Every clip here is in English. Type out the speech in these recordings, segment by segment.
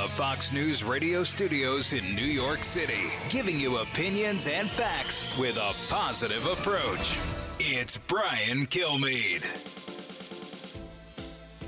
the Fox News radio studios in New York City, giving you opinions and facts with a positive approach. It's Brian Kilmeade.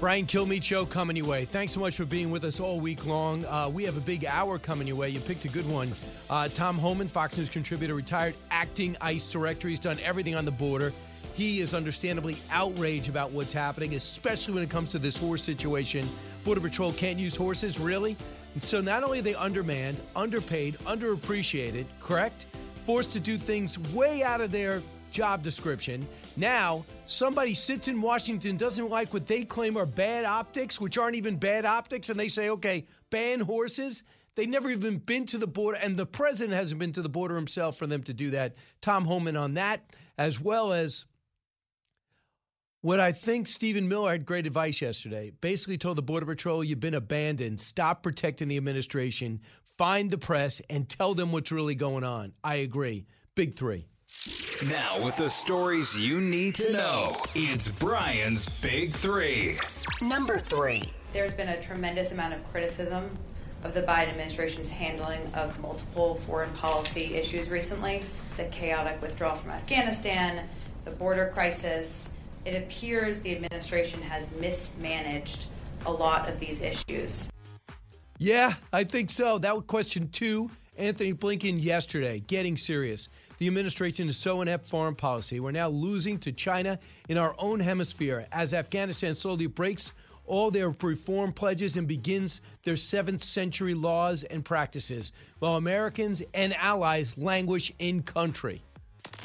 Brian Kilmeade Show coming your way. Thanks so much for being with us all week long. Uh, we have a big hour coming your way. You picked a good one. Uh, Tom Homan, Fox News contributor, retired acting ICE director. He's done everything on the border. He is understandably outraged about what's happening, especially when it comes to this horse situation. Border Patrol can't use horses, really? So not only are they undermanned, underpaid, underappreciated, correct? Forced to do things way out of their job description. Now, somebody sits in Washington, doesn't like what they claim are bad optics, which aren't even bad optics, and they say, okay, ban horses. They've never even been to the border, and the president hasn't been to the border himself for them to do that. Tom Homan on that, as well as what I think Stephen Miller had great advice yesterday. Basically told the Border Patrol, you've been abandoned. Stop protecting the administration. Find the press and tell them what's really going on. I agree. Big three. Now, with the stories you need to know, it's Brian's Big Three. Number three. There's been a tremendous amount of criticism of the Biden administration's handling of multiple foreign policy issues recently the chaotic withdrawal from Afghanistan, the border crisis it appears the administration has mismanaged a lot of these issues. Yeah, I think so. That was question two. Antony Blinken yesterday, getting serious. The administration is so inept foreign policy. We're now losing to China in our own hemisphere as Afghanistan slowly breaks all their reform pledges and begins their seventh century laws and practices, while Americans and allies languish in country.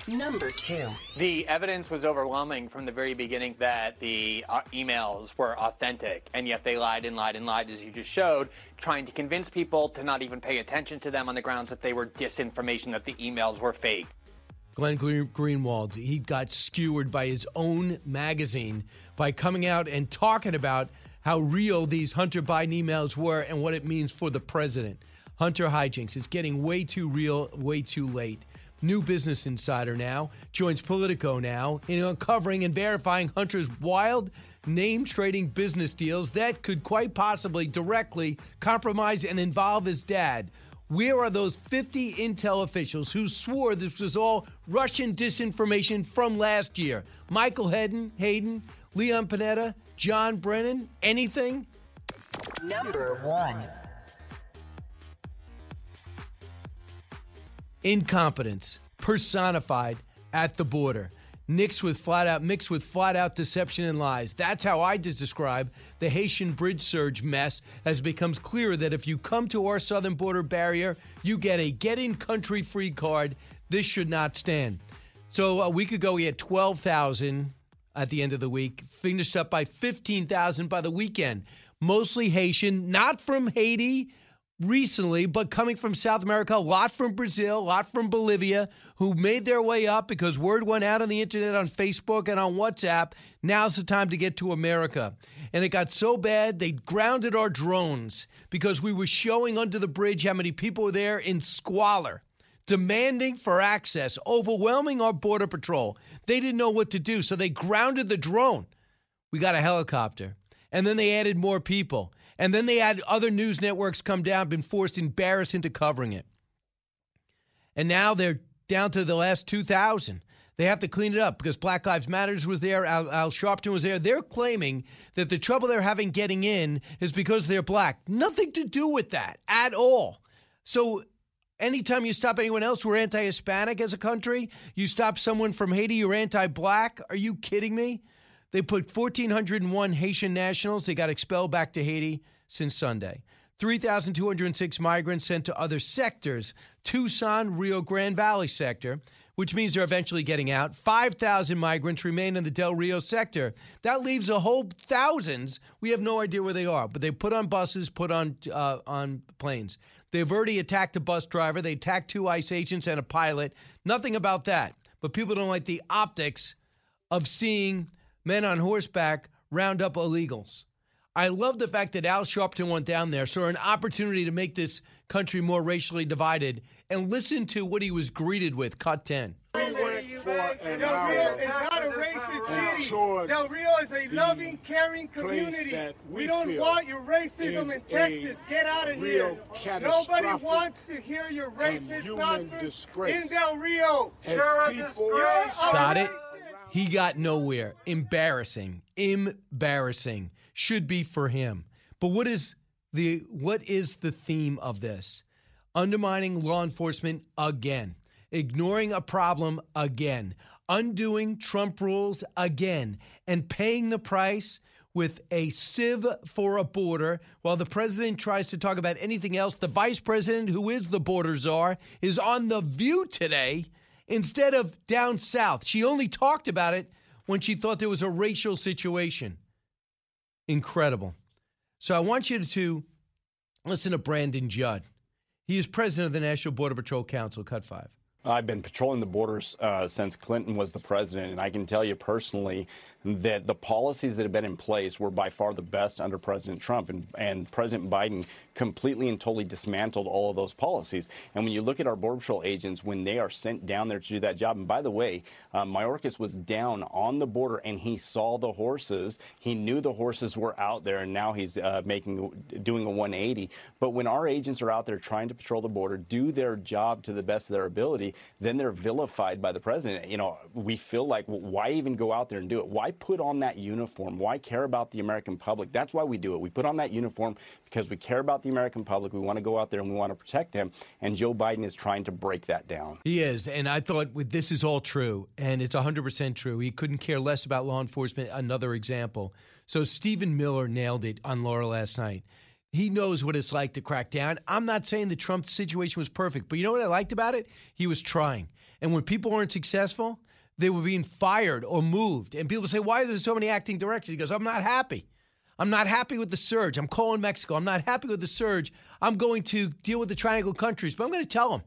Number two. The evidence was overwhelming from the very beginning that the uh, emails were authentic, and yet they lied and lied and lied, as you just showed, trying to convince people to not even pay attention to them on the grounds that they were disinformation, that the emails were fake. Glenn Greenwald, he got skewered by his own magazine by coming out and talking about how real these Hunter Biden emails were and what it means for the president. Hunter hijinks. It's getting way too real, way too late. New Business Insider now joins Politico now in uncovering and verifying Hunter's wild name trading business deals that could quite possibly directly compromise and involve his dad. Where are those 50 intel officials who swore this was all Russian disinformation from last year? Michael Hayden, Hayden, Leon Panetta, John Brennan, anything? Number one. Incompetence personified at the border. Mixed with flat out mixed with flat out deception and lies. That's how i just describe the haitian bridge surge mess as it becomes clearer that if you come to our southern border barrier you get a get in country free card. This should not stand. So a week ago we had 12000 at the end of the week finished up by 15000 by the weekend. Mostly haitian not from haiti recently, but coming from South America, a lot from Brazil, a lot from Bolivia, who made their way up because word went out on the internet, on Facebook, and on WhatsApp. Now's the time to get to America. And it got so bad, they grounded our drones because we were showing under the bridge how many people were there in squalor. Demanding for access, overwhelming our Border Patrol. They didn't know what to do, so they grounded the drone. We got a helicopter. And then they added more people. And then they had other news networks come down, been forced embarrassed into covering it. And now they're down to the last 2,000. They have to clean it up because Black Lives Matters was there, Al, Al Sharpton was there. They're claiming that the trouble they're having getting in is because they're black. Nothing to do with that at all. So anytime you stop anyone else, we're anti Hispanic as a country. You stop someone from Haiti, you're anti black. Are you kidding me? They put 1,401 Haitian nationals. They got expelled back to Haiti since Sunday. 3,206 migrants sent to other sectors Tucson, Rio Grande Valley sector, which means they're eventually getting out. 5,000 migrants remain in the Del Rio sector. That leaves a whole thousands. We have no idea where they are, but they put on buses, put on uh, on planes. They've already attacked a bus driver. They attacked two ICE agents and a pilot. Nothing about that. But people don't like the optics of seeing men on horseback round up illegals. I love the fact that Al Sharpton went down there, saw an opportunity to make this country more racially divided, and listen to what he was greeted with. Cut 10. We went for an Del Rio is not a racist city. Del Rio is a loving, caring community. we We don't want your racism in Texas. Get out of here. Nobody wants to hear your racist human nonsense disgrace. in Del Rio. As You're a people- dis- you're Got it? He got nowhere. Embarrassing. Embarrassing. Should be for him. But what is the what is the theme of this? Undermining law enforcement again. Ignoring a problem again. Undoing Trump rules again and paying the price with a sieve for a border while the president tries to talk about anything else. The vice president, who is the border czar, is on The View today instead of down south. She only talked about it when she thought there was a racial situation. Incredible. So I want you to listen to Brandon Judd. He is president of the National Border Patrol Council, Cut 5. I've been patrolling the borders uh, since Clinton was the president, and I can tell you personally that the policies that have been in place were by far the best under President Trump, and, and President Biden completely and totally dismantled all of those policies. And when you look at our Border Patrol agents, when they are sent down there to do that job, and by the way, uh, Mayorkas was down on the border and he saw the horses. He knew the horses were out there, and now he's uh, making doing a 180. But when our agents are out there trying to patrol the border, do their job to the best of their ability, then they're vilified by the president. You know, we feel like, well, why even go out there and do it? Why put on that uniform? Why care about the American public? That's why we do it. We put on that uniform because we care about the American public. We want to go out there and we want to protect them. And Joe Biden is trying to break that down. He is. And I thought this is all true, and it's 100% true. He couldn't care less about law enforcement. Another example. So Stephen Miller nailed it on Laura last night. He knows what it's like to crack down. I'm not saying the Trump situation was perfect, but you know what I liked about it? He was trying. And when people weren't successful, they were being fired or moved. And people say, Why are there so many acting directors? He goes, I'm not happy. I'm not happy with the surge. I'm calling Mexico. I'm not happy with the surge. I'm going to deal with the triangle countries, but I'm going to tell them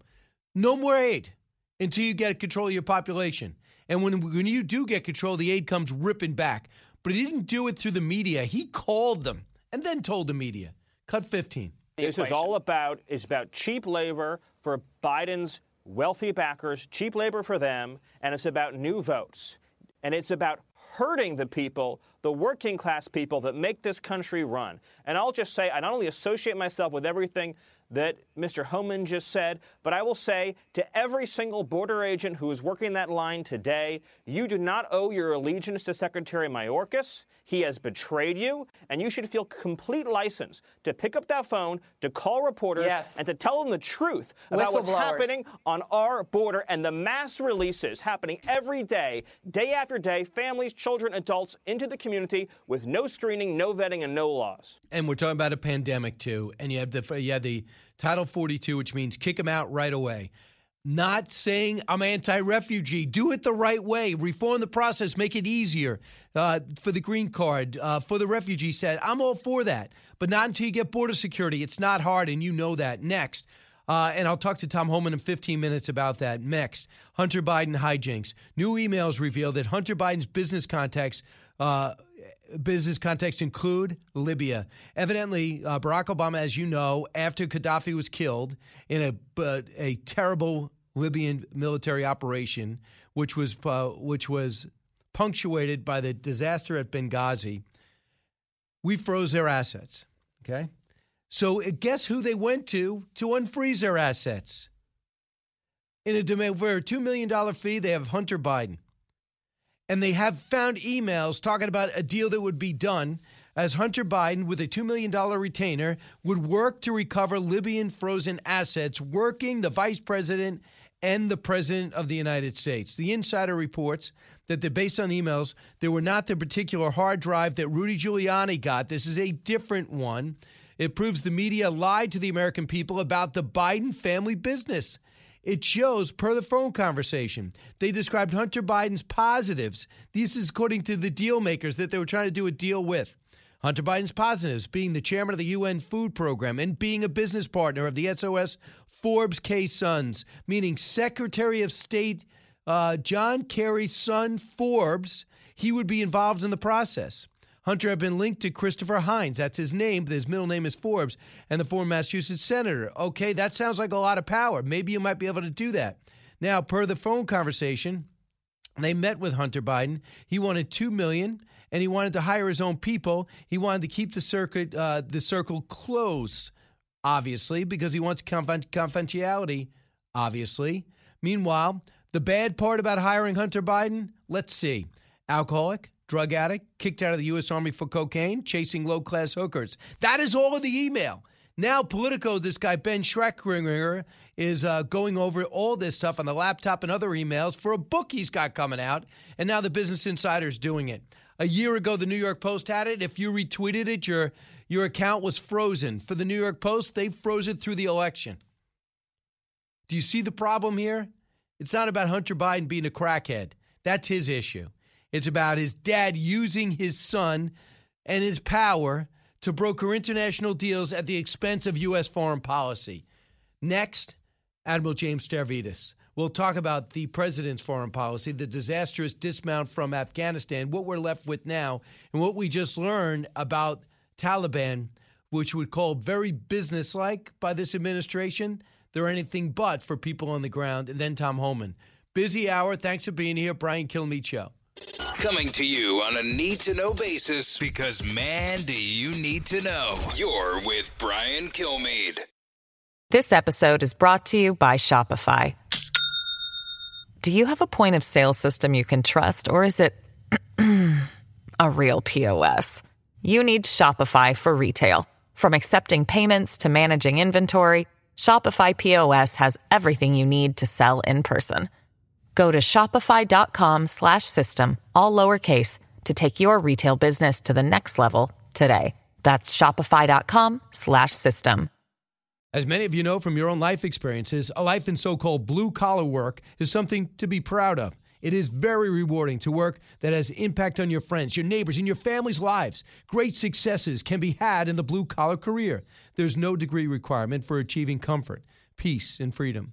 no more aid until you get control of your population. And when, when you do get control, the aid comes ripping back. But he didn't do it through the media. He called them and then told the media. Cut 15. This is all about is about cheap labor for Biden's wealthy backers, cheap labor for them, and it's about new votes. And it's about hurting the people, the working class people that make this country run. And I'll just say I not only associate myself with everything that Mr. Homan just said, but I will say to every single border agent who is working that line today, you do not owe your allegiance to Secretary Mayorkas. He has betrayed you, and you should feel complete license to pick up that phone, to call reporters, Yes. and to tell them the truth about what's happening on our border and the mass releases happening every day, day after day, families, children, adults into the community with no screening, no vetting, and no laws. And we're talking about a pandemic too. And you have the you have the Title 42, which means kick them out right away. Not saying I'm anti-refugee. Do it the right way. Reform the process. Make it easier uh, for the green card, uh, for the refugee set. I'm all for that, but not until you get border security. It's not hard, and you know that. Next. Uh, and I'll talk to Tom Homan in 15 minutes about that. Next, Hunter Biden hijinks. New emails reveal that Hunter Biden's business contacts uh, business contacts include Libya. Evidently, uh, Barack Obama, as you know, after Gaddafi was killed in a uh, a terrible Libyan military operation, which was uh, which was punctuated by the disaster at Benghazi, we froze their assets. Okay, so uh, guess who they went to to unfreeze their assets? In a demand for a two million dollar fee, they have Hunter Biden and they have found emails talking about a deal that would be done as Hunter Biden, with a $2 million retainer, would work to recover Libyan frozen assets, working the vice president and the president of the United States. The insider reports that based on emails. They were not the particular hard drive that Rudy Giuliani got. This is a different one. It proves the media lied to the American people about the Biden family business. It shows, per the phone conversation, they described Hunter Biden's positives. This is according to the deal makers that they were trying to do a deal with. Hunter Biden's positives being the chairman of the UN Food Program and being a business partner of the SOS Forbes K Sons, meaning Secretary of State uh, John Kerry's son, Forbes, he would be involved in the process. Hunter had been linked to Christopher Heinz. That's his name, but his middle name is Forbes, and the former Massachusetts senator. Okay, that sounds like a lot of power. Maybe you might be able to do that. Now, per the phone conversation, they met with Hunter Biden. He wanted two million, and he wanted to hire his own people. He wanted to keep the circuit, uh, the circle closed, obviously, because he wants confidentiality. Obviously. Meanwhile, the bad part about hiring Hunter Biden, let's see. Alcoholic, drug addict, kicked out of the U.S. Army for cocaine, chasing low class hookers. That is all of the email. Now, Politico, this guy, Ben Schreckinger, is uh, going over all this stuff on the laptop and other emails for a book he's got coming out. And now the Business Insider's doing it. A year ago, the New York Post had it. If you retweeted it, your, your account was frozen. For the New York Post, they froze it through the election. Do you see the problem here? It's not about Hunter Biden being a crackhead. That's his issue. It's about his dad using his son and his power to broker international deals at the expense of U.S. foreign policy. Next, Admiral James Stavridis. We'll talk about the president's foreign policy, the disastrous dismount from Afghanistan, what we're left with now, and what we just learned about Taliban, which would call very businesslike by this administration. They're anything but for people on the ground. And then Tom Homan. Busy hour. Thanks for being here. Brian Kilmeade Show. Coming to you on a need to know basis because, man, do you need to know. You're with Brian Kilmeade. This episode is brought to you by Shopify. Do you have a point of sale system you can trust, or is it a real POS? You need Shopify for retail. From accepting payments to managing inventory, Shopify POS has everything you need to sell in person. Go to shopify.com slash system, all lowercase, to take your retail business to the next level today. That's shopify.com slash system. As many of you know from your own life experiences, a life in so called blue collar work is something to be proud of. It is very rewarding to work that has impact on your friends, your neighbors, and your family's lives. Great successes can be had in the blue collar career. There's no degree requirement for achieving comfort, peace, and freedom.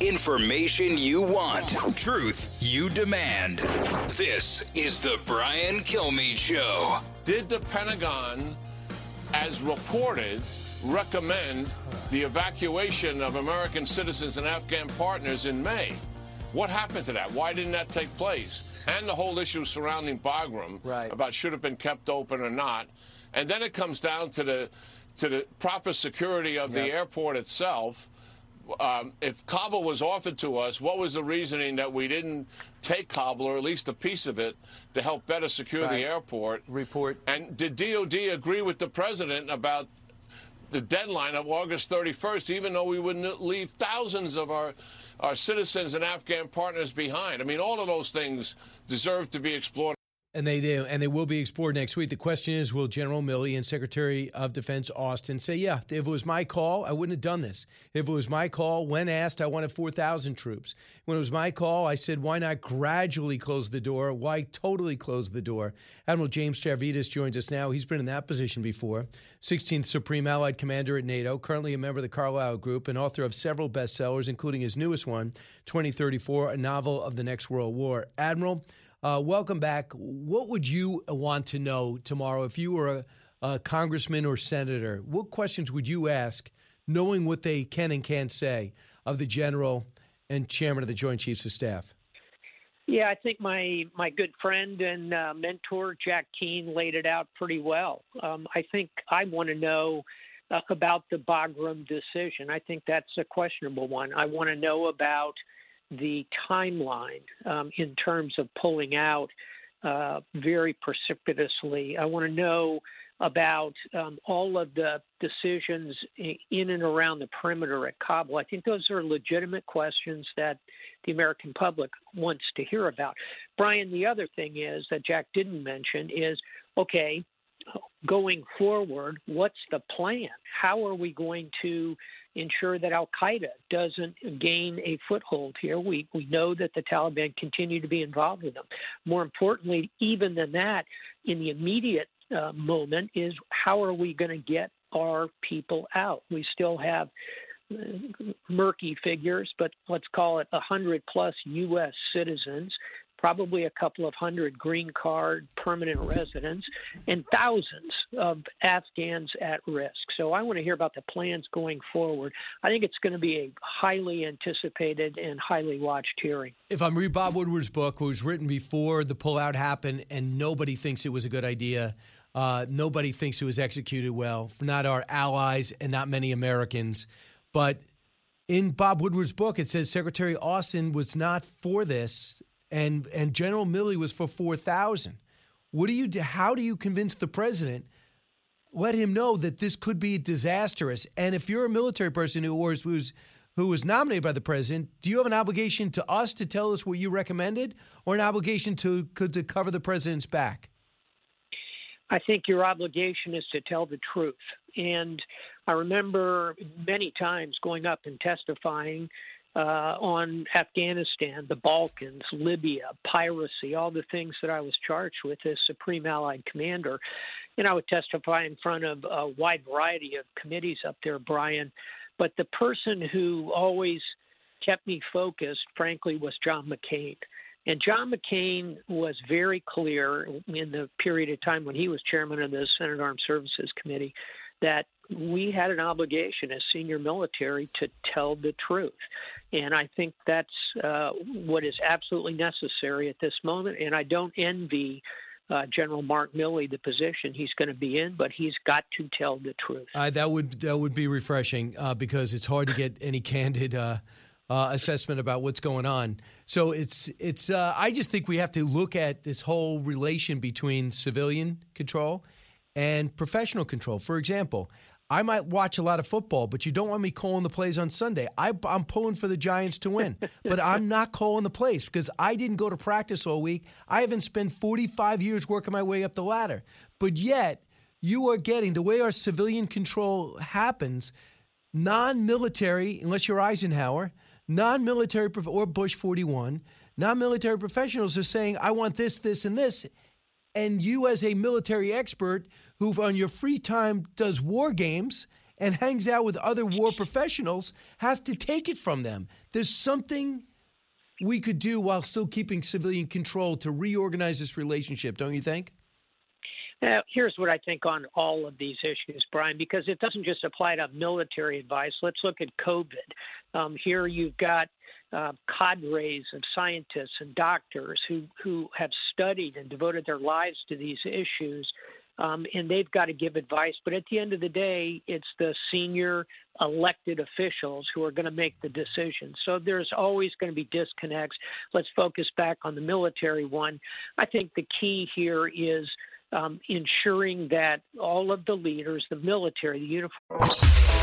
Information you want, truth you demand. This is the Brian Kilmeade Show. Did the Pentagon, as reported, recommend the evacuation of American citizens and Afghan partners in May? What happened to that? Why didn't that take place? And the whole issue surrounding Bagram right. about should have been kept open or not. And then it comes down to the to the proper security of yep. the airport itself um, if Kabul was offered to us, what was the reasoning that we didn't take Kabul, or at least a piece of it, to help better secure right. the airport? Report. And did DOD agree with the president about the deadline of August 31st, even though we would leave thousands of our, our citizens and Afghan partners behind? I mean, all of those things deserve to be explored. And they do, and they will be explored next week. The question is, will General Milley and Secretary of Defense Austin say, "Yeah, if it was my call, I wouldn't have done this. If it was my call, when asked, I wanted four thousand troops. When it was my call, I said, why not gradually close the door? Why totally close the door?" Admiral James Stavridis joins us now. He's been in that position before. 16th Supreme Allied Commander at NATO, currently a member of the Carlyle Group, and author of several bestsellers, including his newest one, 2034, a novel of the next World War. Admiral. Uh, welcome back. What would you want to know tomorrow if you were a, a, congressman or senator? What questions would you ask, knowing what they can and can't say of the general and chairman of the Joint Chiefs of Staff? Yeah, I think my my good friend and uh, mentor Jack Keane laid it out pretty well. Um, I think I want to know uh, about the Bagram decision. I think that's a questionable one. I want to know about the timeline um, in terms of pulling out uh, very precipitously. I want to know about um, all of the decisions in and around the perimeter at Kabul. I think those are legitimate questions that the American public wants to hear about. Brian, the other thing is that Jack didn't mention is okay, going forward, what's the plan? How are we going to ensure that Al Qaeda doesn't gain a foothold here. We we know that the Taliban continue to be involved with them. More importantly, even than that, in the immediate uh, moment, is how are we going to get our people out? We still have uh, murky figures, but let's call it 100 plus U.S. citizens probably a couple of hundred green card permanent residents, and thousands of Afghans at risk. So I want to hear about the plans going forward. I think it's going to be a highly anticipated and highly watched hearing. If I'm reading Bob Woodward's book, which was written before the pullout happened, and nobody thinks it was a good idea. Uh, nobody thinks it was executed well, not our allies and not many Americans. But in Bob Woodward's book, it says Secretary Austin was not for this and and General Milley was for four thousand. What do you do? How do you convince the president? Let him know that this could be disastrous. And if you're a military person who was who's who was nominated by the president, do you have an obligation to us to tell us what you recommended, or an obligation to to cover the president's back? I think your obligation is to tell the truth. And I remember many times going up and testifying uh, on Afghanistan, the Balkans, Libya, piracy, all the things that I was charged with as Supreme Allied Commander. And I would testify in front of a wide variety of committees up there, Brian. But the person who always kept me focused, frankly, was John McCain. And John McCain was very clear in the period of time when he was chairman of the Senate Armed Services Committee that we had an obligation as senior military to tell the truth. And I think that's uh, what is absolutely necessary at this moment. And I don't envy uh, General Mark Milley the position he's going to be in, but he's got to tell the truth. Uh, that would that would be refreshing uh, because it's hard to get any candid. Uh, uh, assessment about what's going on. So it's it's. I just think we have to look at this whole relation between civilian control and professional control. For example, I might watch a lot of football, but you don't want me calling the plays on Sunday. I, am pulling for the Giants to win, but I'm not calling the plays because I didn't go to practice all week. I haven't spent 45 years working my way up the ladder. But yet, you are getting the way our civilian control happens non military, unless you're Eisenhower, non military or Bush 41, non military professionals are saying, I want this, this, and this. And you, as a military expert, who on your free time does war games and hangs out with other war professionals has to take it from them. There's something we could do while still keeping civilian control to reorganize this relationship, don't you think? Now, here's what I think on all of these issues, Brian, because it doesn't just apply to military advice. Let's look at COVID. Um, here you've got uh, cadres of scientists and doctors who, who have studied and devoted their lives to these issues um, and they've got to give advice. But at the end of the day, it's the senior elected officials who are going to make the decision. So there's always going to be disconnects. Let's focus back on the military one. I think the key here is. Um, ensuring that all of the leaders, the military, the uniform.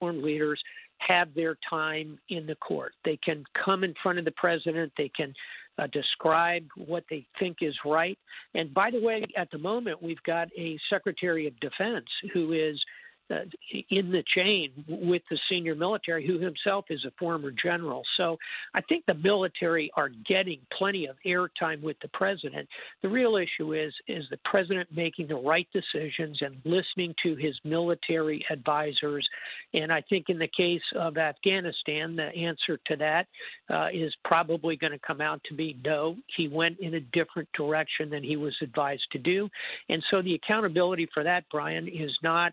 Foreign leaders have their time in the court. They can come in front of the president. They can uh, describe what they think is right. And by the way, at the moment, we've got a Secretary of Defense who is uh, in the chain with the senior military, who himself is a former general. So I think the military are getting plenty of airtime with the president. The real issue is is the president making the right decisions and listening to his military advisors. And I think in the case of Afghanistan, the answer to that uh, is probably going to come out to be no. He went in a different direction than he was advised to do, and so the accountability for that, Brian, is not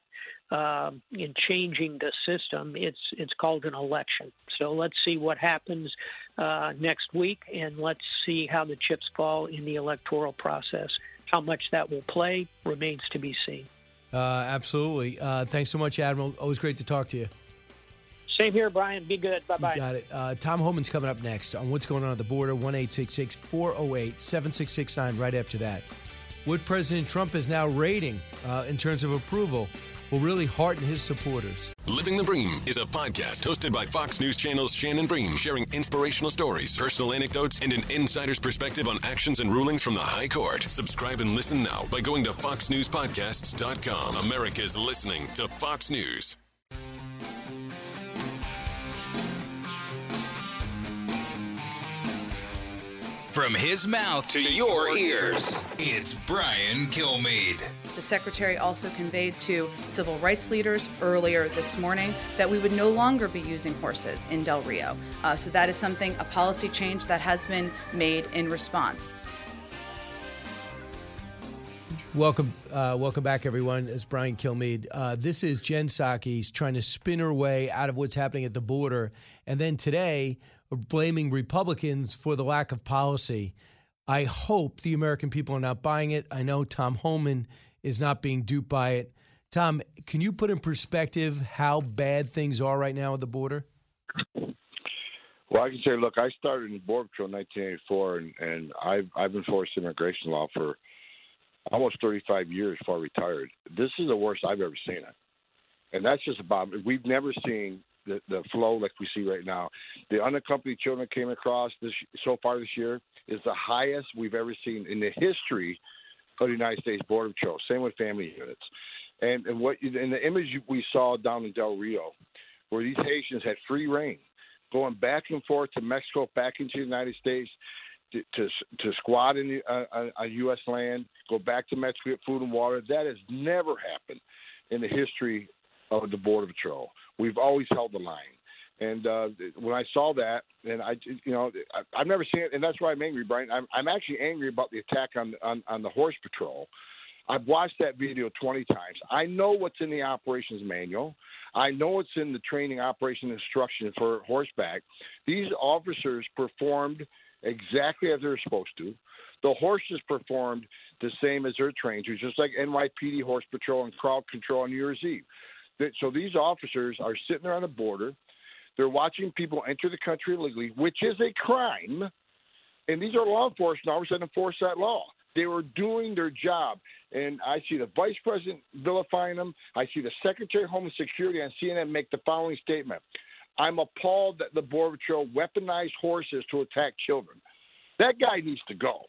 um, in changing the system. It's it's called an election. So let's see what happens uh, next week, and let's see how the chips fall in the electoral process. How much that will play remains to be seen. Uh, absolutely. Uh, thanks so much, Admiral. Always great to talk to you. Same here, Brian. Be good. Bye bye. Got it. Uh, Tom Homan's coming up next on what's going on at the border. 1 408 7669 right after that. What President Trump is now rating uh, in terms of approval will really hearten his supporters. Living the Bream is a podcast hosted by Fox News Channel's Shannon Bream, sharing inspirational stories, personal anecdotes, and an insider's perspective on actions and rulings from the High Court. Subscribe and listen now by going to foxnewspodcasts.com. America's listening to Fox News. From his mouth to, your ears, it's Brian Kilmeade. The secretary also conveyed to civil rights leaders earlier this morning that we would no longer be using horses in Del Rio. Uh, so that is something, a policy change that has been made in response. Welcome, uh, welcome back, everyone. It's Brian Kilmeade. Uh, this is Jen Psaki trying to spin her way out of what's happening at the border, and then today blaming Republicans for the lack of policy. I hope the American people are not buying it. I know Tom Homan is not being duped by it. Tom, can you put in perspective how bad things are right now at the border? Well, I can say, look, I started in Border Patrol in 1984, and, and I've, I've enforced immigration law for almost 35 years before I retired. This is the worst I've ever seen it. And that's just about, we've never seen the, the flow like we see right now. The unaccompanied children came across this so far this year is the highest we've ever seen in the history of the United States Border Patrol. Same with family units. And, and what in the image we saw down in Del Rio, where these Haitians had free rein, going back and forth to Mexico, back into the United States, to to, to squat in the, uh, on U.S. land, go back to Mexico, get food and water. That has never happened in the history of the Border Patrol. We've always held the line. And uh, when I saw that, and I, you know, I, I've never seen it, and that's why I'm angry, Brian. I'm, I'm actually angry about the attack on, on on the horse patrol. I've watched that video 20 times. I know what's in the operations manual. I know it's in the training operation instruction for horseback. These officers performed exactly as they're supposed to. The horses performed the same as they're trained to, just like NYPD Horse Patrol and crowd control on New Year's Eve. So these officers are sitting there on the border. They're watching people enter the country illegally, which is a crime. And these are law enforcement officers that enforce that law. They were doing their job. And I see the vice president vilifying them. I see the secretary of Homeland Security on CNN make the following statement I'm appalled that the Border Patrol weaponized horses to attack children. That guy needs to go.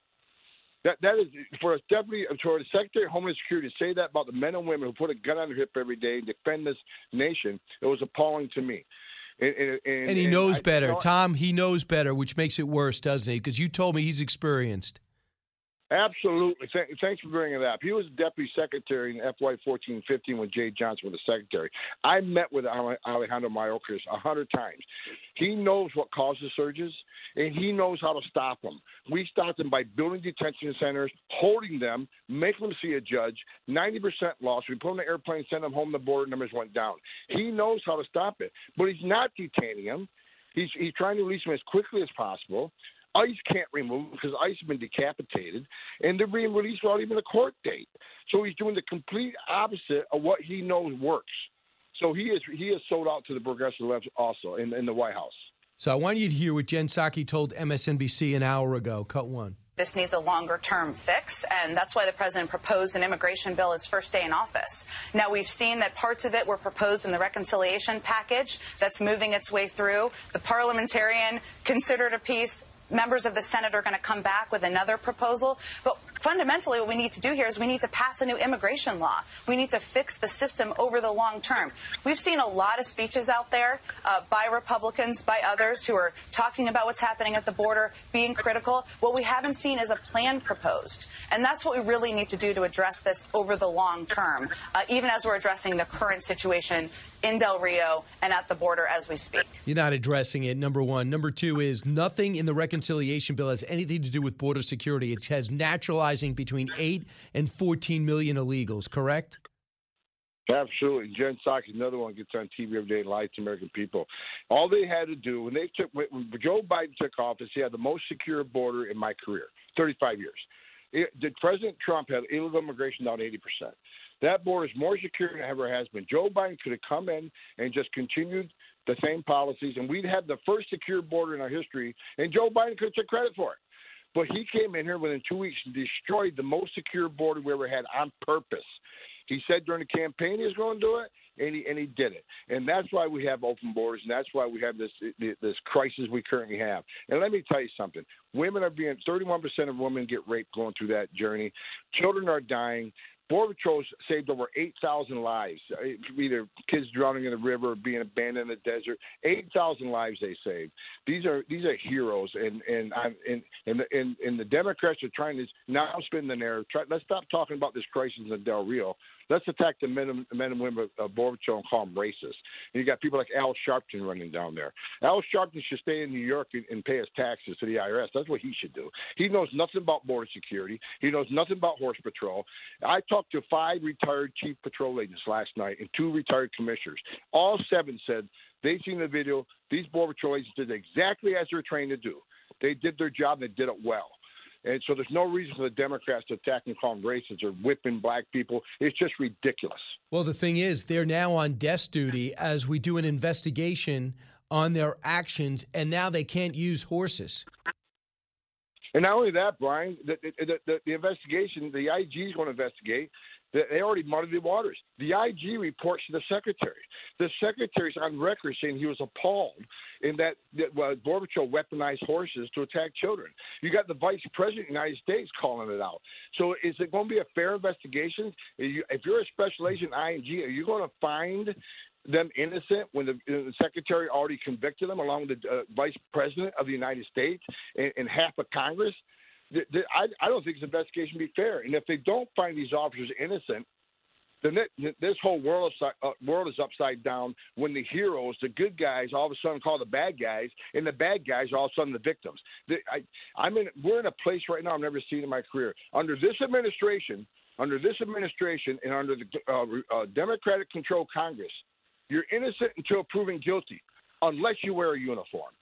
That that is for a deputy, for the Secretary of Homeland Security to say that about the men and women who put a gun on their hip every day and defend this nation. It was appalling to me. And, and, and, he knows better, Tom. He knows better, which makes it worse, doesn't he? Because you told me he's experienced. Absolutely. Th- thanks for bringing that up. He was deputy secretary in FY 14 15 when Jeh Johnson was the secretary. I met with Alejandro Mayorkas a hundred times. He knows what causes surges, and he knows how to stop them. We stopped them by building detention centers, holding them, making them see a judge. 90% loss. We put them in an airplane, send them home. The border numbers went down. He knows how to stop it, but he's not detaining them. He's, he's trying to release them as quickly as possible. ICE can't remove them because ICE has been decapitated, and they're being released without even a court date. So he's doing the complete opposite of what he knows works. So he is he is sold out to the progressive left also in, in the White House. So I want you to hear what Jen Psaki told MSNBC an hour ago. Cut one. This needs a longer term fix, and that's why the president proposed an immigration bill his first day in office. Now, we've seen that parts of it were proposed in the reconciliation package that's moving its way through. The parliamentarian considered a piece. Members of the Senate are going to come back with another proposal. But fundamentally, what we need to do here is we need to pass a new immigration law. We need to fix the system over the long term. We've seen a lot of speeches out there uh, by Republicans, by others who are talking about what's happening at the border, being critical. What we haven't seen is a plan proposed. And that's what we really need to do to address this over the long term, uh, even as we're addressing the current situation in Del Rio and at the border as we speak. You're not addressing it, number one. Number two is nothing in the reconciliation bill has anything to do with border security. It has naturalizing between 8 and 14 million illegals, correct? Absolutely. Jen Psaki, another one, gets on TV every day and lies to American people. All they had to do when they took when Joe Biden took office, he had the most secure border in my career, 35 years. It, did President Trump have illegal immigration down 80 percent? That border is more secure than it ever has been. Joe Biden could have come in and just continued the same policies, and we'd have the first secure border in our history, and Joe Biden could take credit for it. But he came in here within two weeks and destroyed the most secure border we ever had on purpose. He said during the campaign he was going to do it, and he and he did it. And that's why we have open borders, and that's why we have this this crisis we currently have. And let me tell you something: women are being 31% of women get raped going through that journey. Children are dying. Border Patrol's saved over 8,000 lives, uh, either kids drowning in the river or being abandoned in the desert. 8,000 lives they saved. These are these are heroes, and and and and, and, and the Democrats are trying to now spin the narrative. Try, let's stop talking about this crisis in Del Rio. Let's attack the men, and- men and women of Patrol and call them racist. And you got people like Al Sharpton running down there. Al Sharpton should stay in New York and, and pay his taxes to the IRS. That's what he should do. He knows nothing about border security. He knows nothing about horse patrol. I talked to five retired chief patrol agents last night and two retired commissioners. All seven said they seen the video. These border patrol agents did exactly as they're trained to do. They did their job. And they did it well. And so there's no reason for the Democrats to attack and call them racist or whipping black people. It's just ridiculous. Well, the thing is, they're now on desk duty as we do an investigation on their actions, and now they can't use horses. And not only that, Brian, the, the, the, the investigation, the IG is going to investigate. They already muddied the waters. The IG reports to the secretary. The secretary's on record saying he was appalled in that, that well, Patrol weaponized horses to attack children. You got the vice president of the United States calling it out. So is it going to be a fair investigation? If you're a special agent ING, are you going to find them innocent when the, the secretary already convicted them, along with the uh, vice president of the United States and, and half of Congress? Th- th- I, I don't think this investigation be fair. And if they don't find these officers innocent, then it, this whole world is, uh, world is upside down when the heroes, the good guys, all of a sudden call the bad guys, and the bad guys are all of a sudden the victims. The, I, I'm in, we're in a place right now I've never seen in my career. Under this administration, under this administration, and under the uh, uh, Democratic controlled Congress, you're innocent until proven guilty, unless you wear a uniform.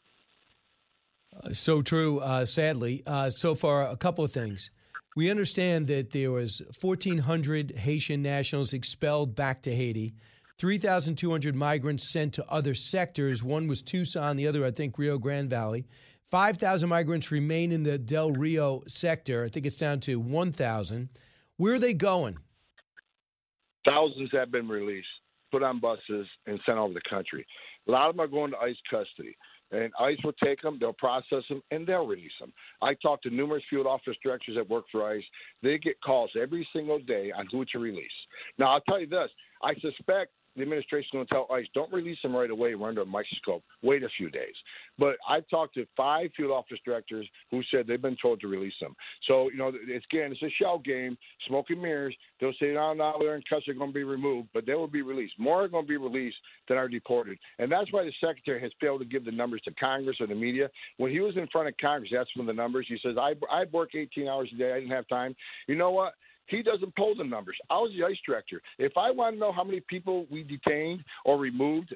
So true, uh, sadly. Uh, so far, a couple of things. We understand that there was 1,400 Haitian nationals expelled back to Haiti, 3,200 migrants sent to other sectors. One was Tucson, the other, I think, Rio Grande Valley. 5,000 migrants remain in the Del Rio sector. I think it's down to 1,000. Where are they going? Thousands have been released, put on buses, and sent over the country. A lot of them are going to ICE custody. And ICE will take them, they'll process them, and they'll release them. I talked to numerous field office directors that work for ICE. They get calls every single day on who to release. Now, I'll tell you this I suspect the administration going to tell ICE, don't release them right away. We're under a microscope. Wait a few days. But I've talked to five field office directors who said they've been told to release them. So, you know, it's again, it's a shell game, smoke and mirrors. They'll say, no, no, they're in custody, going to be removed, but they will be released. More are going to be released than are deported. And that's why the secretary has failed to give the numbers to Congress or the media. When he was in front of Congress, that's when the numbers, he says, I, I work 18 hours a day. I didn't have time. You know what? He doesn't pull the numbers. I was the ICE director. If I want to know how many people we detained or removed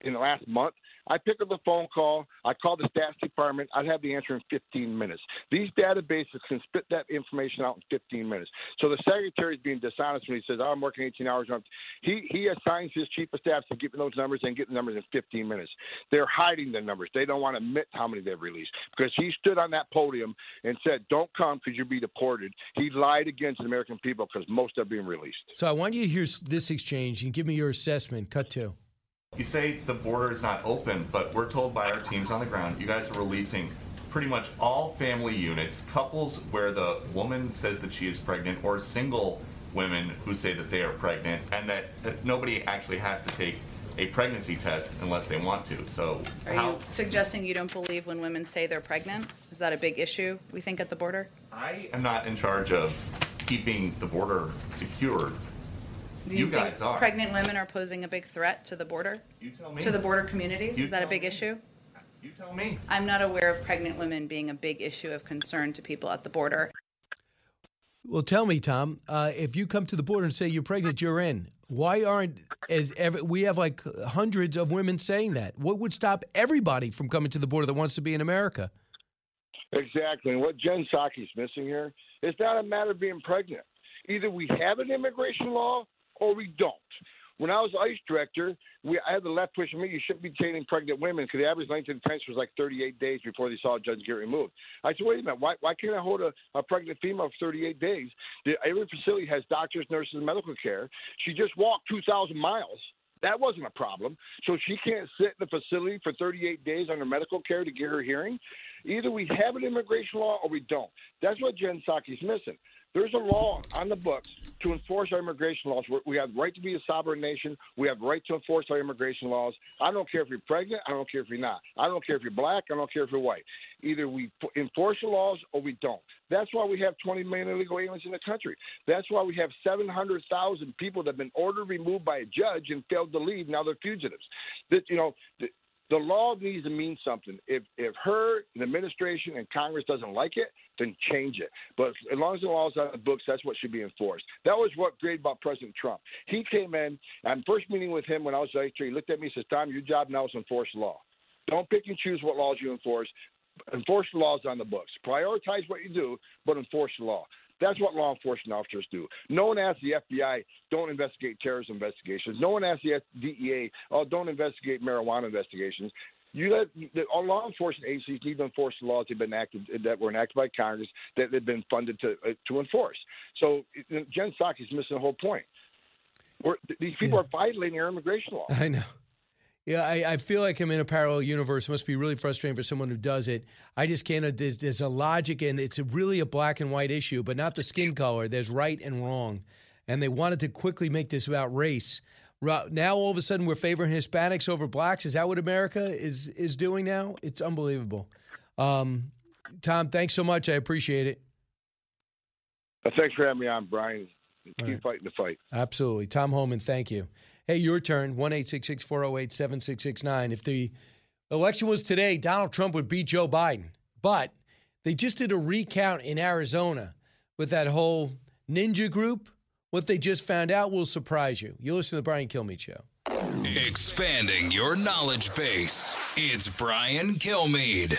in the last month, I pick up the phone call. I call the stats department. I'd have the answer in 15 minutes. These databases can spit that information out in 15 minutes. So the secretary is being dishonest when he says, oh, "I'm working 18 hours." He he assigns his chief of staff to get those numbers and get the numbers in 15 minutes. They're hiding the numbers. They don't want to admit how many they've released because he stood on that podium and said, "Don't come because you'll be deported." He lied against the American people because most are being released. So I want you to hear this exchange and give me your assessment. Cut two. You say the border is not open, but we're told by our teams on the ground, you guys are releasing pretty much all family units, couples where the woman says that she is pregnant, or single women who say that they are pregnant, and that, that nobody actually has to take a pregnancy test unless they want to. So, Are how, you suggesting you don't believe when women say they're pregnant? Is that a big issue, we think, at the border? I am not in charge of keeping the border secured. Do you, think guys are. pregnant women are posing a big threat to the border? You tell me. To the border communities? You Is that a tell big me. issue? You tell me. I'm not aware of pregnant women being a big issue of concern to people at the border. Well, tell me, Tom, uh, if you come to the border and say you're pregnant, you're in. Why aren't as ever, we have like hundreds of women saying that? What would stop everybody from coming to the border that wants to be in America? Exactly. And what Jen Psaki's missing here is not a matter of being pregnant. Either we have an immigration law or we don't. When I was ICE director, we I had the left pushing me. You shouldn't be detaining pregnant women because the average length of detention was like 38 days before they saw a judge get removed. I said, wait a minute, why, why can't I hold a, a pregnant female for 38 days? The, every facility has doctors, nurses, and medical care. She just walked 2,000 miles. That wasn't a problem. So she can't sit in the facility for 38 days under medical care to get her hearing. Either we have an immigration law or we don't. That's what Jen Psaki's missing. There's a law on the books to enforce our immigration laws. We- have right to be a sovereign nation. We have right to enforce our immigration laws. I don't care if you're pregnant. I don't care if you're not. I don't care if you're black. I don't care if you're white. Either we enforce the laws or we don't. That's why we have 20 million illegal aliens in the country. That's why we have 700,000 people that have been ordered removed by a judge and failed to leave. Now they're fugitives. That you know. The, law needs to mean something. If if her the administration and Congress doesn't like it, then change it. But as long as the law's on the books, that's what should be enforced. That was what great about President Trump. He came in and first meeting with him when I was chair, he looked at me and says, "Tom, your job now is enforce law. Don't pick and choose what laws you enforce. Enforce the laws on the books. Prioritize what you do, but enforce the law." That's what law enforcement officers do. No one asks the FBI, don't investigate terrorism investigations. No one asks the DEA, oh, don't investigate marijuana investigations. You let the all law enforcement agencies need to enforce the laws they've been acted that were enacted by Congress that they've been funded to uh, to enforce. So Jen Jen is missing the whole point. We're, these people are violating our immigration law. I know. Yeah, I, I feel like I'm in a parallel universe. It must be really frustrating for someone who does it. I just can't. There's, there's a logic, and it's a really a black and white issue, but not the skin color. There's right and wrong, and they wanted to quickly make this about race. Now all of a sudden we're favoring Hispanics over blacks. Is that what America is is doing now? It's unbelievable. Um, Tom, thanks so much. I appreciate it. Uh, thanks for having me on, Brian. Keep right. fighting the fight. Absolutely. Tom Homan, thank you. Hey, your turn. 1 408 7669. If the election was today, Donald Trump would beat Joe Biden. But they just did a recount in Arizona with that whole ninja group. What they just found out will surprise you. You listen to the Brian Kilmeade Show. Expanding your knowledge base. It's Brian Kilmeade.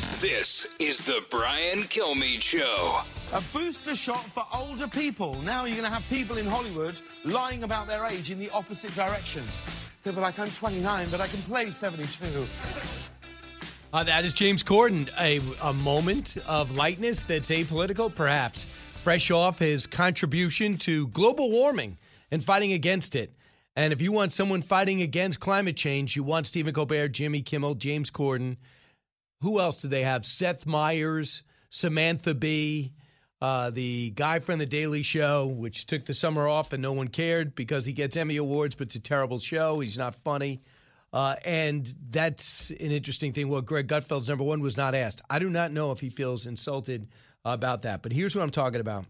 This is the Brian Kilmeade Show. A booster shot for older people. Now you're going to have people in Hollywood lying about their age in the opposite direction. They'll be like, I'm 29, but I can play 72. Uh, that is James Corden. A, a moment of lightness that's apolitical, perhaps, fresh off his contribution to global warming and fighting against it. And if you want someone fighting against climate change, you want Stephen Colbert, Jimmy Kimmel, James Corden. Who else do they have? Seth Meyers, Samantha Bee, uh, the guy from The Daily Show, which took the summer off and no one cared because he gets Emmy Awards, but it's a terrible show. He's not funny. Uh, and that's an interesting thing. Well, Greg Gutfeld's number one was not asked. I do not know if he feels insulted about that. But here's what I'm talking about.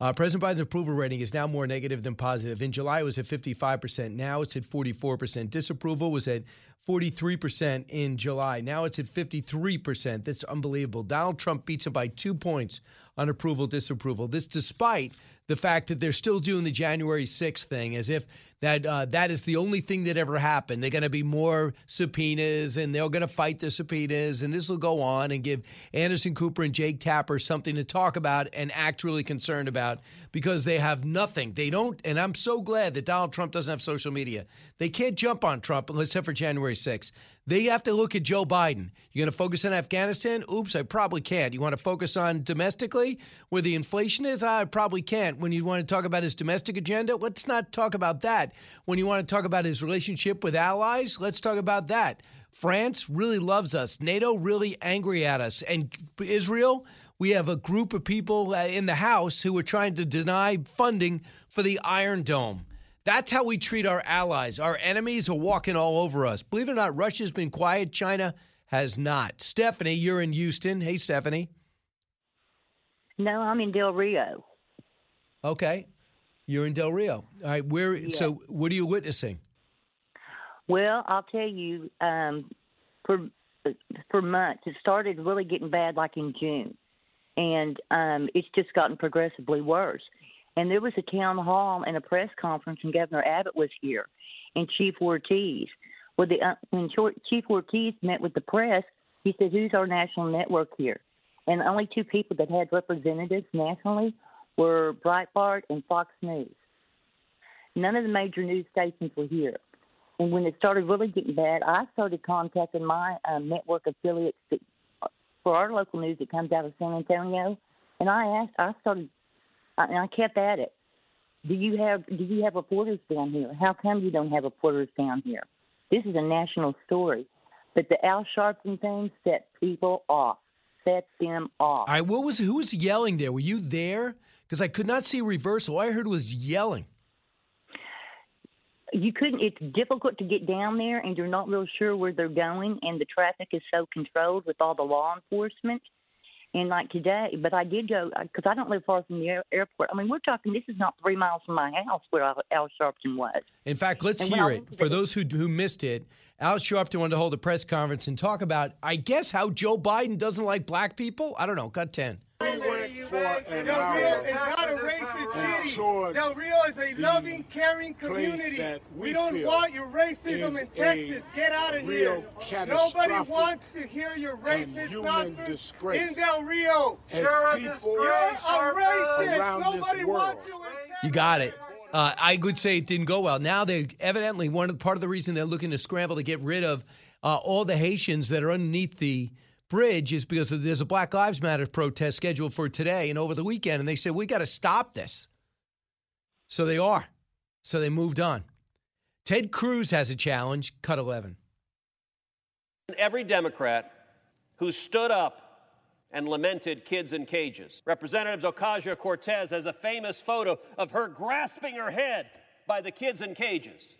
Uh, President Biden's approval rating is now more negative than positive. In July, it was at 55%. Now it's at 44%. Disapproval was at 43% in July. Now it's at 53%. That's unbelievable. Donald Trump beats him by two points on approval, disapproval. This despite the fact that they're still doing the January 6th thing as if that uh, that is the only thing that ever happened. They're going to be more subpoenas, and they're going to fight the subpoenas, and this will go on and give Anderson Cooper and Jake Tapper something to talk about and act really concerned about because they have nothing. They don't, and I'm so glad that Donald Trump doesn't have social media. They can't jump on Trump except for January 6th. They have to look at Joe Biden. You're going to focus on Afghanistan? Oops, I probably can't. You want to focus on domestically, where the inflation is? I probably can't. When you want to talk about his domestic agenda, let's not talk about that. When you want to talk about his relationship with allies, let's talk about that. France really loves us. NATO really angry at us. And Israel, we have a group of people uh, in the House who are trying to deny funding for the Iron Dome. That's how we treat our allies. Our enemies are walking all over us. Believe it or not, Russia's been quiet. China has not. Stephanie, you're in Houston. Hey, Stephanie. No, I'm in Del Rio. Okay. You're in Del Rio. All right. Where? Yeah. So, what are you witnessing? Well, I'll tell you, um, for for months, it started really getting bad like in June, and um, it's just gotten progressively worse. And there was a town hall and a press conference, and Governor Abbott was here, and Chief Ortiz. Well, the, uh, when Chief Ortiz met with the press, he said, "Who's our national network here?" And the only two people that had representatives nationally were Breitbart and Fox News. None of the major news stations were here. And when it started really getting bad, I started contacting my um, network affiliates that, for our local news that comes out of San Antonio. And I asked, I started, and I kept at it. Do you have Do you have reporters down here? How come you don't have reporters down here? This is a national story. But the Al Sharpton thing set people off. Set them off. All right. What was who was yelling there? Were you there? Because I could not see reversal. All I heard was yelling you couldn't it's difficult to get down there and you're not real sure where they're going and the traffic is so controlled with all the law enforcement. And like today but i did go uh, because i don't live far from the air, airport. I mean we're talking this is not three miles from my house where al sharpton was. In fact let's and hear it. for the, those who, who missed it al sharpton wanted to hold a press conference and talk about i guess how joe biden doesn't like black people? I don't know. Cut 10 they went for an Del hour. Rio is not a racist city. Del Rio is a loving, caring community. That we, we don't want your racism in Texas. Get out of here. Nobody wants to hear your racist nonsense in Del Rio. As people You're a racist. Nobody wants you in Texas. You got it. Uh, I would say it didn't go well. Now they evidently one of the, part of the reason they're looking to scramble to get rid of uh, all the Haitians that are underneath the bridge is because there's a Black Lives Matter protest scheduled for today and over the weekend, and they said we got to stop this. So they are. So they moved on. Ted Cruz has a challenge. Cut eleven. Every Democrat who stood up and lamented kids in cages. Representative Ocasio Cortez has a famous photo of her grasping her head by the kids in cages.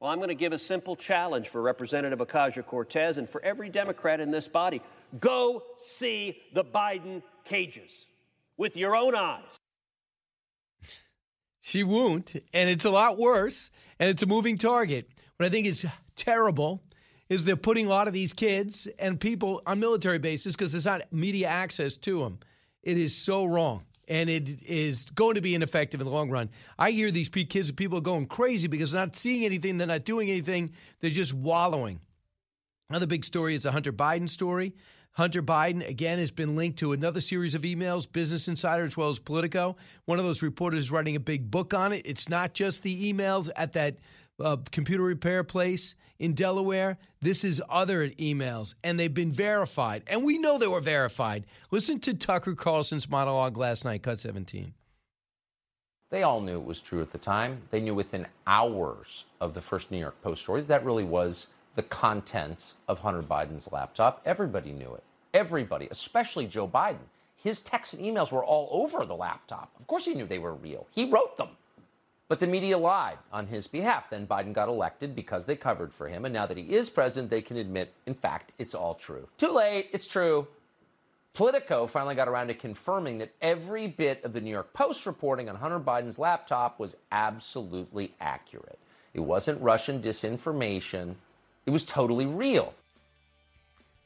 Well, I'm going to give a simple challenge for Representative Ocasio Cortez and for every Democrat in this body go see the Biden cages with your own eyes. She won't, and it's a lot worse, and it's a moving target. What I think is terrible is they're putting a lot of these kids and people on military bases because there's not media access to them. It is so wrong, and it is going to be ineffective in the long run. I hear these kids, people going crazy because they're not seeing anything, they're not doing anything, they're just wallowing. Another big story is the Hunter Biden story. Hunter Biden, again, has been linked to another series of emails, Business Insider as well as Politico. One of those reporters is writing a big book on it. It's not just the emails at that uh, computer repair place in Delaware. This is other emails, and they've been verified. And we know they were verified. Listen to Tucker Carlson's monologue last night, cut 17. They all knew it was true at the time. They knew within hours of the first New York Post story that, that really was the contents of Hunter Biden's laptop. Everybody knew it. Everybody, especially Joe Biden. His texts and emails were all over the laptop. Of course, he knew they were real. He wrote them. But the media lied on his behalf. Then Biden got elected because they covered for him. And now that he is president, they can admit, in fact, it's all true. Too late. It's true. Politico finally got around to confirming that every bit of the New York Post reporting on Hunter Biden's laptop was absolutely accurate. It wasn't Russian disinformation, it was totally real.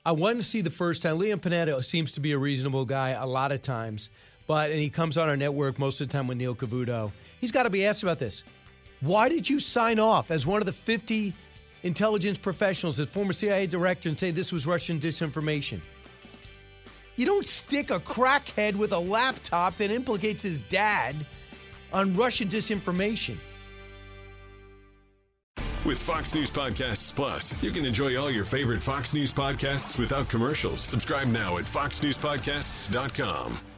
I wanted to see the first time. Leon Panetta seems to be a reasonable guy a lot of times, but and he comes on our network most of the time with Neil Cavuto. He's got to be asked about this. Why did you sign off as one of the 50 intelligence professionals, as former CIA director, and say this was Russian disinformation? You don't stick a crackhead with a laptop that implicates his dad on Russian disinformation. With Fox News Podcasts Plus, you can enjoy all your favorite Fox News podcasts without commercials. Subscribe now at foxnewspodcasts.com.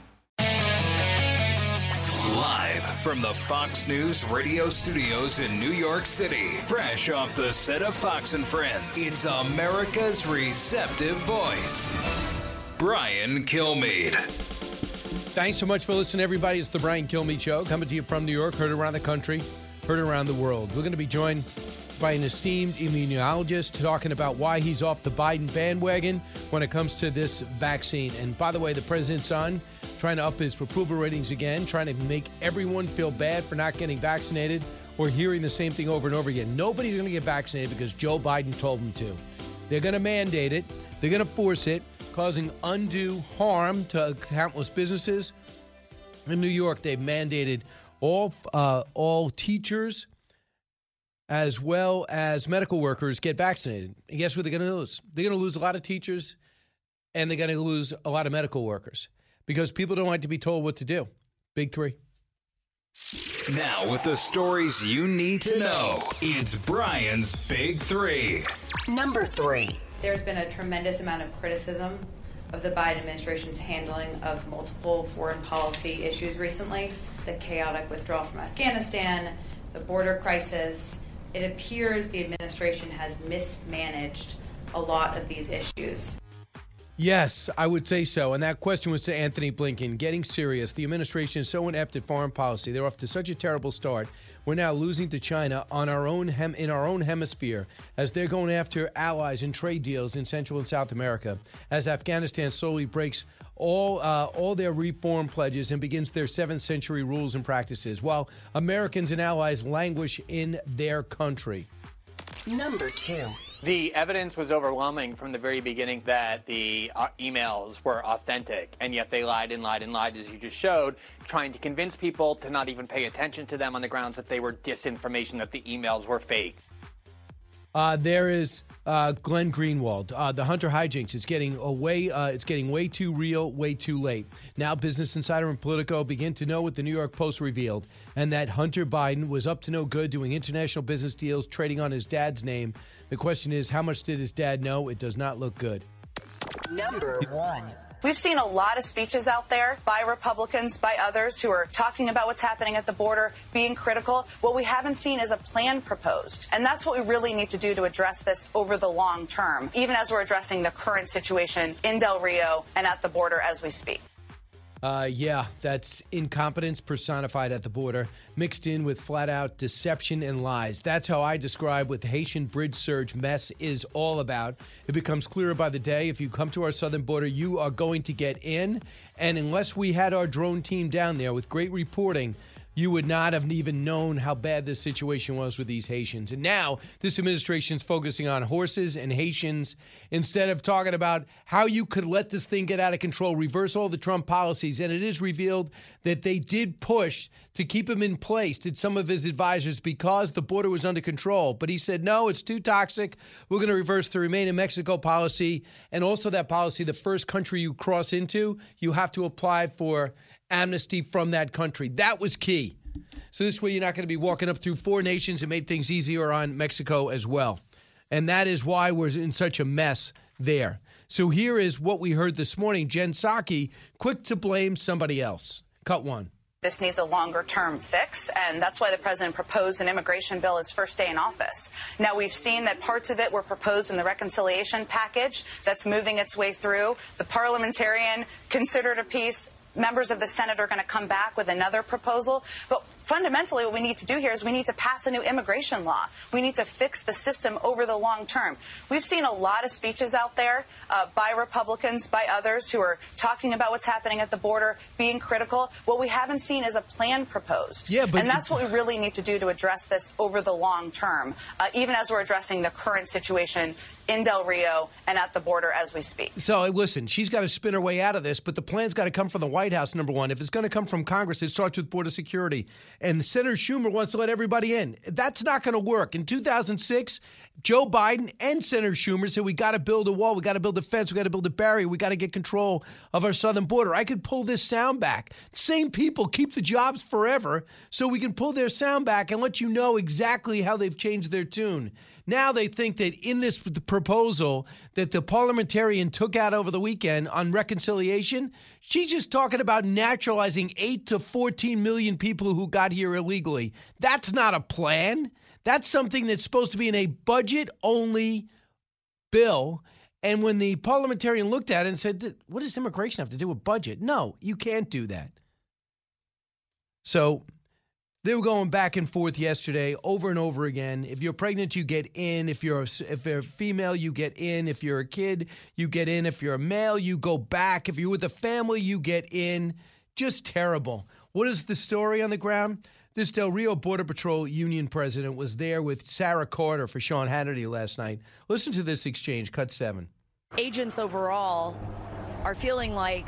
Live from the Fox News radio studios in New York City, fresh off the set of Fox and Friends, it's America's receptive voice, Brian Kilmeade. Thanks so much for listening, everybody. It's the Brian Kilmeade Show, coming to you from New York, heard around the country, heard around the world. We're going to be joined by an esteemed immunologist talking about why he's off the Biden bandwagon when it comes to this vaccine. And by the way, the president's son trying to up his approval ratings again, trying to make everyone feel bad for not getting vaccinated or hearing the same thing over and over again. Nobody's going to get vaccinated because Joe Biden told them to. They're going to mandate it, they're going to force it, causing undue harm to countless businesses. In New York, they've mandated all uh, all teachers as well as medical workers get vaccinated. And guess what they're going to lose? They're going to lose a lot of teachers and they're going to lose a lot of medical workers because people don't like to be told what to do. Big three. Now, with the stories you need to know, it's Brian's Big Three. Number three. There's been a tremendous amount of criticism of the Biden administration's handling of multiple foreign policy issues recently the chaotic withdrawal from Afghanistan, the border crisis. It appears the administration has mismanaged a lot of these issues. Yes, I would say so. And that question was to Antony Blinken. Getting serious. The administration is so inept at foreign policy. They're off to such a terrible start. We're now losing to China on our own hem- in our own hemisphere as they're going after allies and trade deals in Central and South America. As Afghanistan slowly breaks all uh, all their reform pledges and begins their seventh century rules and practices, while Americans and allies languish in their country. Number two. The evidence was overwhelming from the very beginning that the uh, emails were authentic, and yet they lied and lied and lied, as you just showed, trying to convince people to not even pay attention to them on the grounds that they were disinformation, that the emails were fake. Uh, there is uh, Glenn Greenwald. Uh, the Hunter hijinks. It's getting away. Uh, it's getting way too real, way too late. Now, Business Insider and Politico begin to know what the New York Post revealed, and that Hunter Biden was up to no good doing international business deals, trading on his dad's name. The question is, how much did his dad know? It does not look good. Number one. We've seen a lot of speeches out there by Republicans, by others who are talking about what's happening at the border, being critical. What we haven't seen is a plan proposed. And that's what we really need to do to address this over the long term, even as we're addressing the current situation in Del Rio and at the border as we speak. Uh, yeah, that's incompetence personified at the border, mixed in with flat out deception and lies. That's how I describe what the Haitian bridge surge mess is all about. It becomes clearer by the day. If you come to our southern border, you are going to get in. And unless we had our drone team down there with great reporting, you would not have even known how bad this situation was with these Haitians. And now this administration is focusing on horses and Haitians instead of talking about how you could let this thing get out of control, reverse all the Trump policies. And it is revealed that they did push to keep him in place, did some of his advisors, because the border was under control. But he said, no, it's too toxic. We're going to reverse the Remain in Mexico policy. And also that policy, the first country you cross into, you have to apply for amnesty from that country. That was key. So this way, you're not going to be walking up through four nations and made things easier on Mexico as well. And that is why we're in such a mess there. So here is what we heard this morning. Jen Psaki, quick to blame somebody else. Cut one. This needs a longer term fix, and that's why the president proposed an immigration bill his first day in office. Now, we've seen that parts of it were proposed in the reconciliation package that's moving its way through. The parliamentarian considered a piece. Members of the Senate are going to come back with another proposal. But fundamentally, what we need to do here is we need to pass a new immigration law. We need to fix the system over the long term. We've seen a lot of speeches out there uh, by Republicans, by others who are talking about what's happening at the border, being critical. What we haven't seen is a plan proposed. Yeah, but and that's what we really need to do to address this over the long term, uh, even as we're addressing the current situation in Del Rio and at the border as we speak. So listen, she's got to spin her way out of this, but the plan's got to come from the White House. Number one, if it's going to come from Congress, it starts with border security. And Senator Schumer wants to let everybody in. That's not going to work. In 2006, Joe Biden and Senator Schumer said we got to build a wall, we got to build a fence, we got to build a barrier, we got to get control of our southern border. I could pull this sound back. Same people keep the jobs forever, so we can pull their sound back and let you know exactly how they've changed their tune. Now they think that in this proposal that the parliamentarian took out over the weekend on reconciliation, she's just talking about naturalizing 8 to 14 million people who got here illegally. That's not a plan. That's something that's supposed to be in a budget only bill. And when the parliamentarian looked at it and said, What does immigration have to do with budget? No, you can't do that. So they were going back and forth yesterday over and over again. If you're pregnant, you get in. If you're a, if you're a female, you get in. If you're a kid, you get in. If you're a male, you go back. If you're with a family, you get in. Just terrible. What is the story on the ground? This Del Rio Border Patrol Union president was there with Sarah Carter for Sean Hannity last night. Listen to this exchange, cut seven. Agents overall are feeling like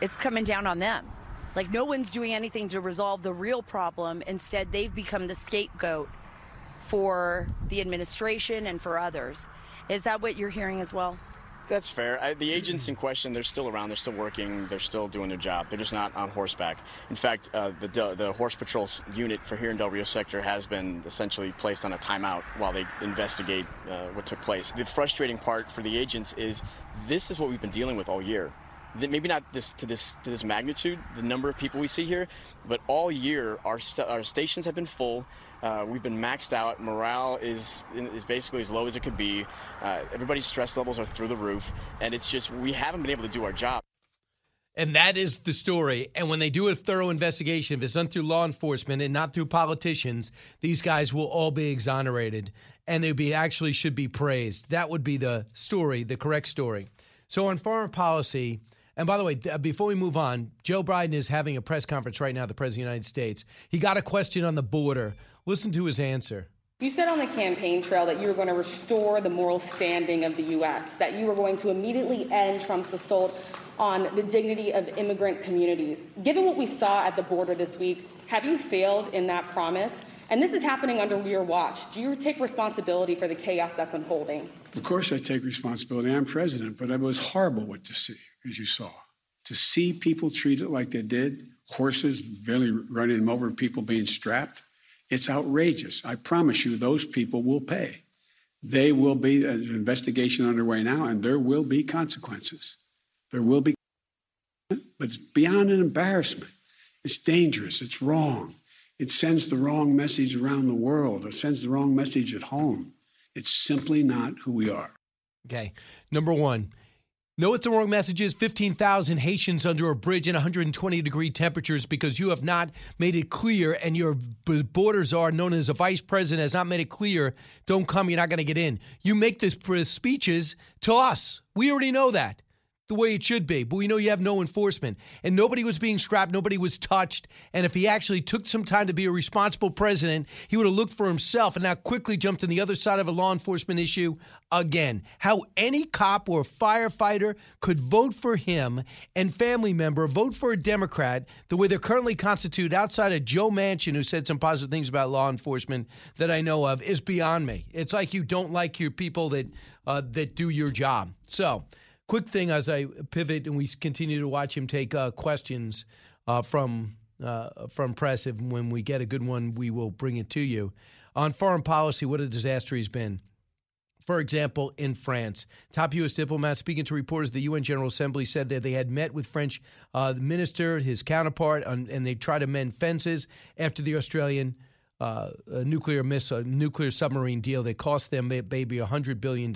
it's coming down on them. Like no one's doing anything to resolve the real problem. Instead, they've become the scapegoat for the administration and for others. Is that what you're hearing as well? That's fair. I, the agents in question, they're still around. They're still working. They're still doing their job. They're just not on horseback. In fact, uh, the the horse patrol unit for here in Del Rio sector has been essentially placed on a timeout while they investigate uh, what took place. The frustrating part for the agents is this is what we've been dealing with all year maybe not this to this to this magnitude, the number of people we see here, but all year our our stations have been full. Uh, we've been maxed out. Morale is is basically as low as it could be. Uh, everybody's stress levels are through the roof, and it's just we haven't been able to do our job. And that is the story. And when they do a thorough investigation, if it's done through law enforcement and not through politicians, these guys will all be exonerated and they be actually should be praised. That would be the story, the correct story. So on foreign policy, and by the way, before we move on, Joe Biden is having a press conference right now, the President of the United States. He got a question on the border. Listen to his answer. You said on the campaign trail that you were going to restore the moral standing of the U.S., that you were going to immediately end Trump's assault on the dignity of immigrant communities. Given what we saw at the border this week, have you failed in that promise? And this is happening under your watch. Do you take responsibility for the chaos that's unfolding? Of course, I take responsibility. I'm president, but it was horrible what to see as you saw. To see people treated like they did, horses barely running them over, people being strapped, it's outrageous. I promise you, those people will pay. They will be uh, an investigation underway now, and there will be consequences. There will be, but it's beyond an embarrassment. It's dangerous. It's wrong. It sends the wrong message around the world. It sends the wrong message at home. It's simply not who we are. Okay. Number one, Know what the wrong message is? 15,000 Haitians under a bridge in 120 degree temperatures because you have not made it clear and your borders are known as a vice president has not made it clear. Don't come, you're not going to get in. You make these speeches to us. We already know that the way it should be. But we know you have no enforcement. And nobody was being strapped, nobody was touched. And if he actually took some time to be a responsible president, he would have looked for himself and not quickly jumped on the other side of a law enforcement issue again. How any cop or firefighter could vote for him and family member vote for a Democrat the way they're currently constituted outside of Joe Manchin, who said some positive things about law enforcement that I know of, is beyond me. It's like you don't like your people that uh, that do your job. So quick thing as I pivot and we continue to watch him take uh, questions uh, from uh, from press. If when we get a good one, we will bring it to you. On foreign policy, what a disaster he's been. For example, in France, top U.S. diplomat speaking to reporters the UN General Assembly said that they had met with French uh, minister, his counterpart, on, and they tried to mend fences after the Australian uh, nuclear missile, nuclear submarine deal that cost them maybe $100 billion.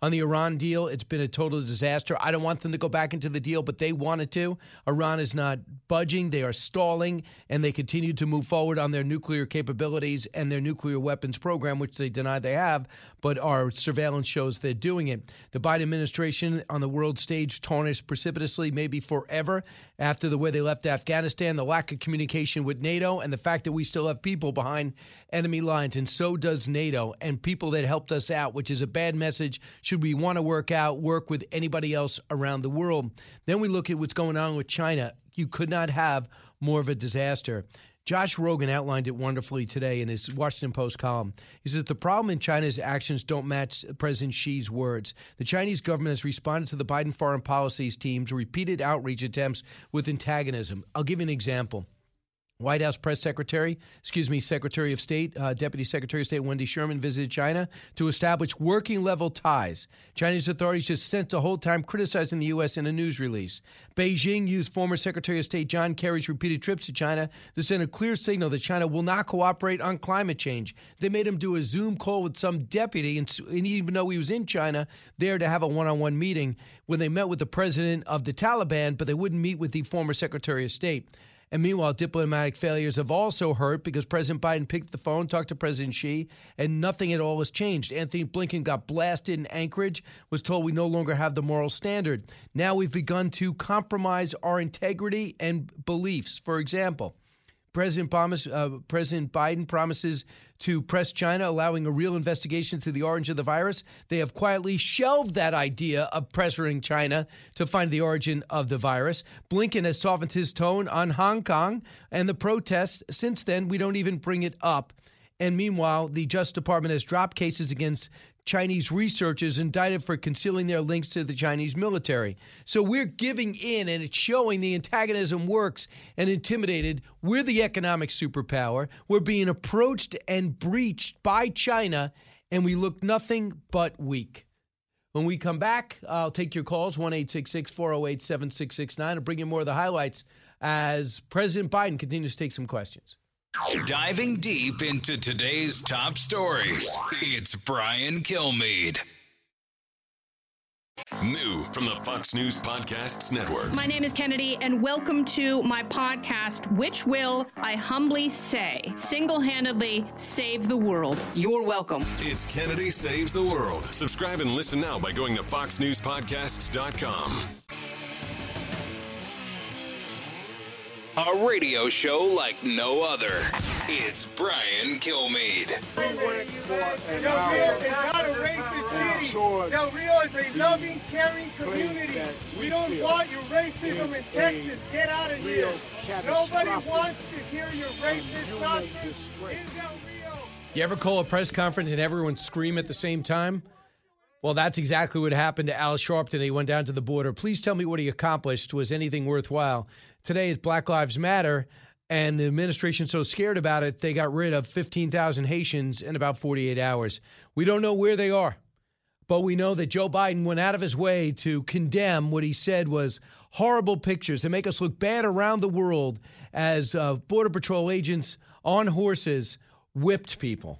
On the Iran deal, it's been a total disaster. I don't want them to go back into the deal, but they wanted to. Iran is not budging, they are stalling, and they continue to move forward on their nuclear capabilities and their nuclear weapons program, which they deny they have, but our surveillance shows they're doing it. The Biden administration on the world stage tarnished precipitously, maybe forever, after the way they left Afghanistan, the lack of communication with NATO, and the fact that we still have people behind enemy lines, and so does NATO and people that helped us out, which is a bad message. Should we want to work out, work with anybody else around the world? Then we look at what's going on with China. You could not have more of a disaster. Josh Rogin outlined it wonderfully today in his Washington Post column. He says the problem in China's actions don't match President Xi's words. The Chinese government has responded to the Biden foreign policies team's repeated outreach attempts with antagonism. I'll give you an example. White House press secretary, excuse me, Secretary of State, uh, Deputy Secretary of State Wendy Sherman visited China to establish working level ties. Chinese authorities just spent the whole time criticizing the U.S. in a news release. Beijing used former Secretary of State John Kerry's repeated trips to China to send a clear signal that China will not cooperate on climate change. They made him do a Zoom call with some deputy, and, and even though he was in China, there to have a one on one meeting when they met with the president of the Taliban, but they wouldn't meet with the former Secretary of State. And meanwhile, diplomatic failures have also hurt because President Biden picked the phone, talked to President Xi, and nothing at all has changed. Antony Blinken got blasted in Anchorage, was told we no longer have the moral standard. Now we've begun to compromise our integrity and beliefs. For example, President, promise, uh, President Biden promises to press China, allowing a real investigation to the origin of the virus. They have quietly shelved that idea of pressuring China to find the origin of the virus. Blinken has softened his tone on Hong Kong and the protests. Since then, we don't even bring it up. And meanwhile, the Justice Department has dropped cases against Chinese researchers indicted for concealing their links to the Chinese military. So we're giving in and it's showing the antagonism works and intimidated. We're the economic superpower. We're being approached and breached by China, and we look nothing but weak. When we come back, I'll take your calls 1 408 7669 and bring you more of the highlights as President Biden continues to take some questions. Diving deep into today's top stories, it's Brian Kilmeade. New from the Fox News Podcasts Network. My name is Kennedy, and welcome to my podcast, which will, I humbly say, single handedly save the world. You're welcome. It's Kennedy Saves the World. Subscribe and listen now by going to FoxNewsPodcasts.com. A radio show like no other. It's Brian Kilmeade. Del Rio is not a racist city. Del Rio is a loving, caring community. We don't want your racism in Texas. Get out of here. Nobody wants to hear your racist nonsense in Del Rio. You ever call a press conference and everyone scream at the same time? Well, that's exactly what happened to Al Sharpton. He went down to the border. Please tell me what he accomplished. Was anything worthwhile? Today is Black Lives Matter, and the administration's so scared about it, they got rid of 15,000 Haitians in about 48 hours. We don't know where they are, but we know that Joe Biden went out of his way to condemn what he said was horrible pictures that make us look bad around the world as uh, Border Patrol agents on horses whipped people.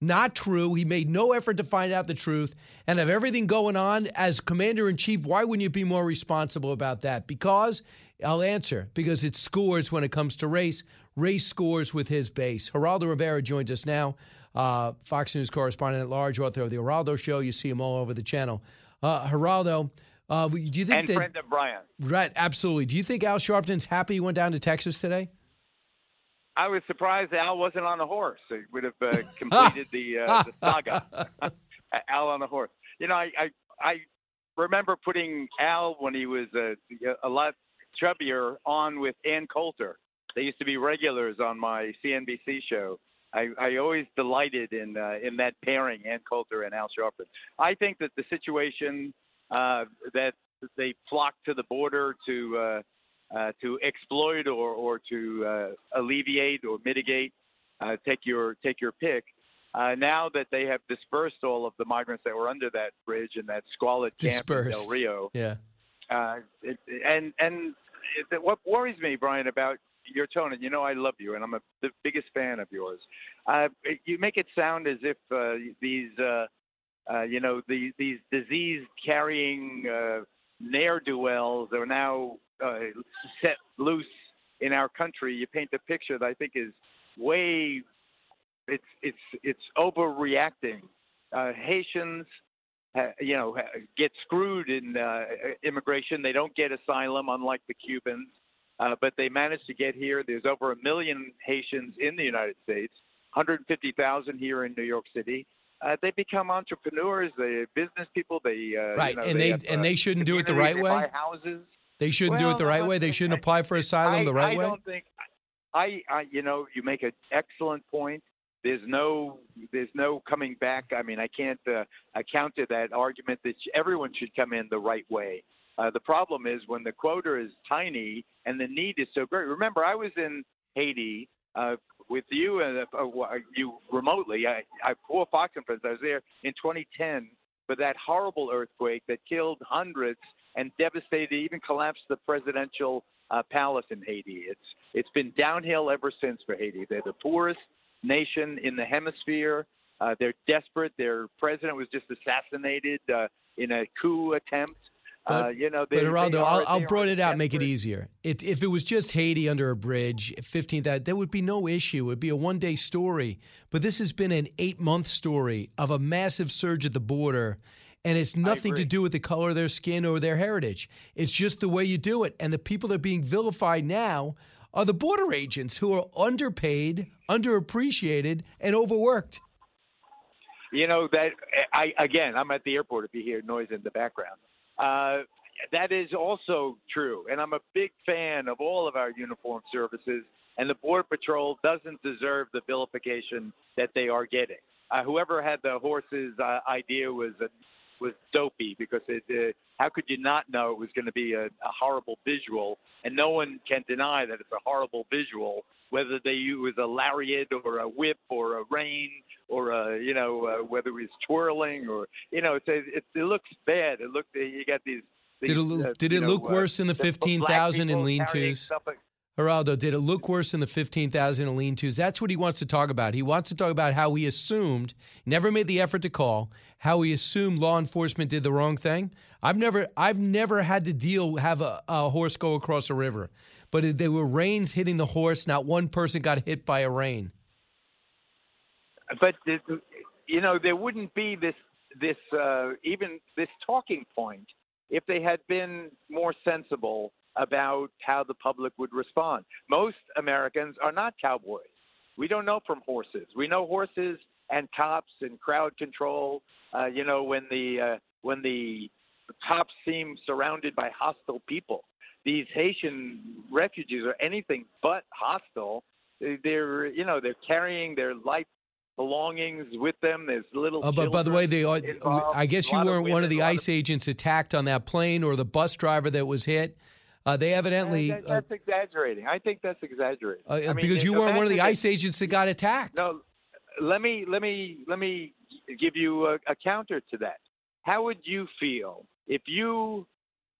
Not true. He made no effort to find out the truth. And of everything going on as commander in chief, why wouldn't you be more responsible about that? Because I'll answer because it scores when it comes to race. Race scores with his base. Geraldo Rivera joins us now, uh, Fox News correspondent at large, author of The Geraldo Show. You see him all over the channel. Uh, Geraldo, uh, do you think and that, friend of Brian. Right, absolutely. Do you think Al Sharpton's happy he went down to Texas today? I was surprised Al wasn't on a horse. He would have uh, completed the, uh, the saga. Al on a horse. You know, I, I I remember putting Al when he was a, a lot chubbier on with Ann Coulter. They used to be regulars on my CNBC show. I, I always delighted in uh, in that pairing, Ann Coulter and Al Sharpton. I think that the situation uh, that they flocked to the border to uh, uh, to exploit or or to uh, alleviate or mitigate. Uh, take your take your pick. Uh, now that they have dispersed all of the migrants that were under that bridge in that squalid camp in Del Rio, Yeah. uh, it, and and it, what worries me, Brian, about your tone, and you know I love you, and I'm a, the biggest fan of yours. Uh, you make it sound as if uh, these, uh, uh, you know, these these disease-carrying uh, ne'er do wells are now uh, set loose in our country. You paint a picture that I think is way, it's it's it's overreacting. Uh, Haitians ha- you know, get screwed in uh, immigration. They don't get asylum, unlike the Cubans, uh, but they manage to get here. There's over a million Haitians in the United States, 150,000 here in New York City. Uh, they become entrepreneurs, they business people. They uh, Right, you know, and they have, and uh, they shouldn't do it the right they way. buy houses. They shouldn't do it the right way. They shouldn't apply for asylum I, the right I way. I don't think. I, I, you know, you make an excellent point. There's no, there's no coming back. I mean, I can't uh, I counter that argument that everyone should come in the right way. Uh, the problem is when the quota is tiny and the need is so great. Remember, I was in Haiti uh, with you and uh, uh, you remotely. I, I for Fox and Friends. I was there in 2010 for that horrible earthquake that killed hundreds and devastated, even collapsed the presidential uh, palace in Haiti. It's it's been downhill ever since for Haiti. They're the poorest nation in the hemisphere. Uh, they're desperate. Their president was just assassinated uh, in a coup attempt. uh, you know, they, but Geraldo, they are, I'll, I'll broaden it out, make it easier. It, if it was just Haiti under a bridge, 15th, that there would be no issue. It would be a one day story. But this has been an eight month story of a massive surge at the border. And it's nothing to do with the color of their skin or their heritage. It's just the way you do it. And the people that are being vilified now are the border agents who are underpaid, underappreciated, and overworked. You know that I again, I'm at the airport. If you hear noise in the background, uh, that is also true. And I'm a big fan of all of our uniformed services. And the Border Patrol doesn't deserve the vilification that they are getting. Uh, whoever had the horses uh, idea was uh, was dopey because it. Uh, how could you not know it was going to be a, a horrible visual? And no one can deny that it's a horrible visual, whether they use a lariat or a whip or a rein or a, you know uh, whether it was twirling or you know it's a, it, it looks bad. It looked you got these. these Did it, look- uh, did it know, look uh, worse in the the 15,000 in lean carrying tos? stuff like- Geraldo, did it look worse than the 15,000 in lean twos? That's what he wants to talk about. He wants to talk about how he assumed, never made the effort to call, how he assumed law enforcement did the wrong thing. I've never I've never had to deal have a, a horse go across a river. But there were reins hitting the horse, not one person got hit by a rein. but the, you know there wouldn't be this this uh, even this talking point if they had been more sensible about how the public would respond. Most Americans are not cowboys. We don't know from horses. We know horses and cops and crowd control. Uh, you know when the uh, when the cops seem surrounded by hostile people. These Haitian refugees are anything but hostile. They- They're you know they're carrying their life belongings with them. There's little. Oh, but by the way, they are. involved, I guess you weren't one of women, the ICE agents attacked on that plane or the bus driver that was hit. Uh, they evidently, That- uh, that's exaggerating. I think that's exaggerating. uh, I mean, because you weren't one of the ICE agents that got attacked. No, let me let me let me give you a, a counter to that. How would you feel if you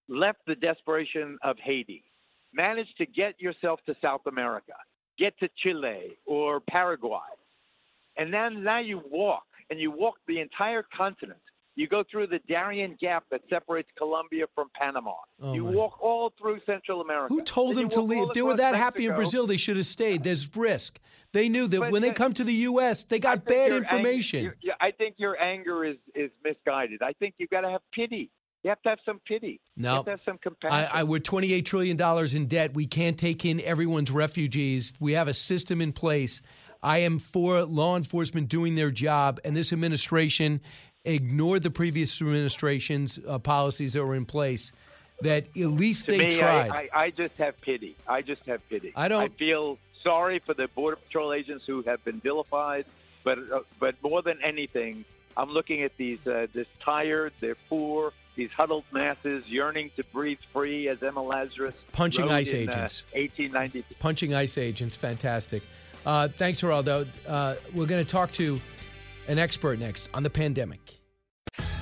left the desperation of Haiti, managed to get yourself to South America, get to Chile or Paraguay, and then now you walk and you walk the entire continent. You go through the Darien Gap that separates Colombia from Panama. Oh, you my. walk all through Central America. Who told them to leave? If they were that happy in Brazil, they should have stayed. There's risk. They knew that But when they come to the U.S., they got bad ang- information. your- I think your anger is is misguided. I think you've got to have pity. You have to have some pity. You No. have to have some compassion. I, I, we're $28 trillion in debt. We can't take in everyone's refugees. We have a system in place. I am for law enforcement doing their job, and this administration ignored the previous administration's uh, policies that were in place. That at least to they me, tried. I, I, I just have pity. I just have pity. I don't- I feel sorry for the border patrol agents who have been vilified, but uh, but more than anything, I'm looking at these uh, this tired, they're poor, these huddled masses yearning to breathe free, as Emma Lazarus Punching ice in, uh, agents. 1890. Punching ice agents, fantastic. Uh, thanks, Geraldo. Uh, we're going to talk to an expert next on the pandemic.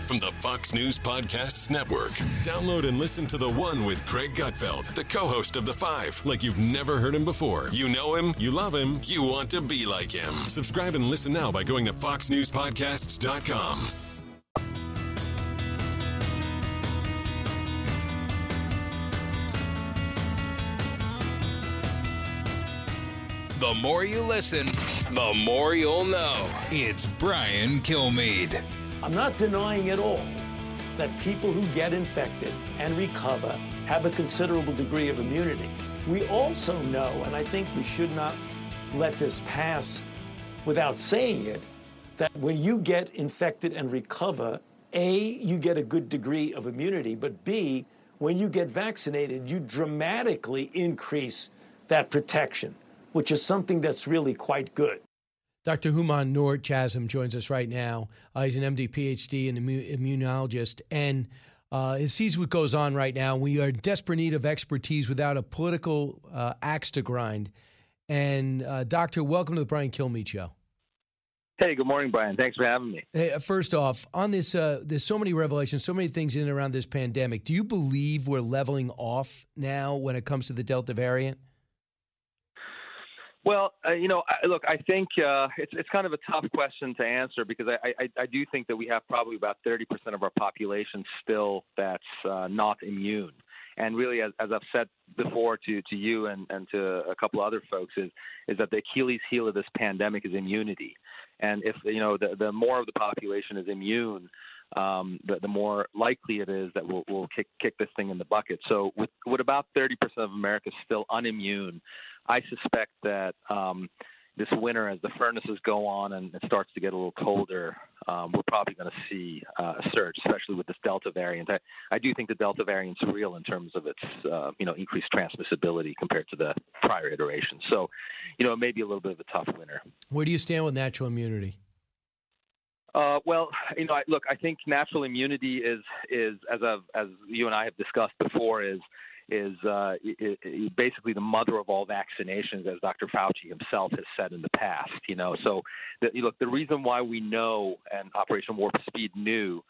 From the Fox News Podcasts Network. Download and listen to The One with Greg Gutfeld, the co host of The Five, like you've never heard him before. You know him, you love him, you want to be like him. Subscribe and listen now by going to FoxNewsPodcasts.com. The more you listen, the more you'll know. It's Brian Kilmeade. I'm not denying at all that people who get infected and recover have a considerable degree of immunity. We also know, and I think we should not let this pass without saying it, that when you get infected and recover, A, you get a good degree of immunity, but B, when you get vaccinated, you dramatically increase that protection, which is something that's really quite good. Dr. Hooman Noorchashm joins us right now. Uh, he's an MD, PhD, and immu- immunologist. And uh, he sees what goes on right now. We are in desperate need of expertise without a political uh, axe to grind. And, uh, Doctor, welcome to the Brian Kilmeade Show. Hey, good morning, Brian. Thanks for having me. Hey, uh, first off, on this, uh, there's so many revelations, so many things in and around this pandemic. Do you believe we're leveling off now when it comes to the Delta variant? Well, uh, you know, I, look, I think uh, it's it's kind of a tough question to answer because I, I, I do think that we have probably about 30% of our population still that's uh, not immune. And really, as, as I've said before to, to you and, and to a couple other folks, is is that the Achilles heel of this pandemic is immunity. And if you know the the more of the population is immune, um, the, the more likely it is that we'll, we'll kick, kick this thing in the bucket. So, with, with about 30% of America still unimmune, I suspect that um, this winter, as the furnaces go on and it starts to get a little colder, um, we're probably going to see uh, a surge, especially with this Delta variant. I, I do think the Delta variant's real in terms of its, uh, you know, increased transmissibility compared to the prior iterations. So, you know, it may be a little bit of a tough winter. Where do you stand with natural immunity? Uh, well, you know, I, look, I think natural immunity is is as I've, as you and I have discussed before is is uh, it, it, basically the mother of all vaccinations, as Dr. Fauci himself has said in the past. You know, so the, look, the reason why we know and Operation Warp Speed knew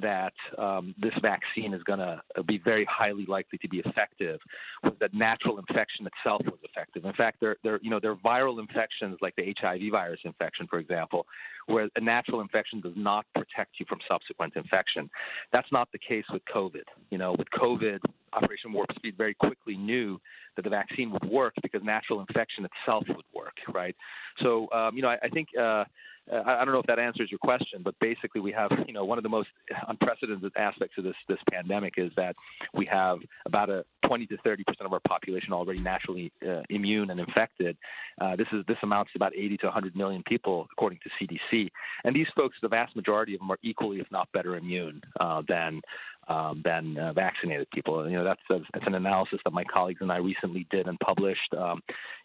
that um, this vaccine is going to be very highly likely to be effective was that natural infection itself was effective. In fact, there, there, you know, there are viral infections like the HIV virus infection, for example, where a natural infection does not protect you from subsequent infection. That's not the case with COVID. You know, with COVID, Operation Warp Speed very quickly knew that the vaccine would work because natural infection itself would work, right? So, um, you know, I, I think. Uh, uh, I don't know if that answers your question, but basically we have, you know, one of the most unprecedented aspects of this this pandemic is that we have about a 20 to 30 percent of our population already naturally uh, immune and infected. Uh, this is this amounts to about 80 to 100 million people, according to CDC. And these folks, the vast majority of them, are equally, if not better, immune uh, than um, than uh, vaccinated people. You know, that's, a, that's an analysis that my colleagues and I recently did and published. Um,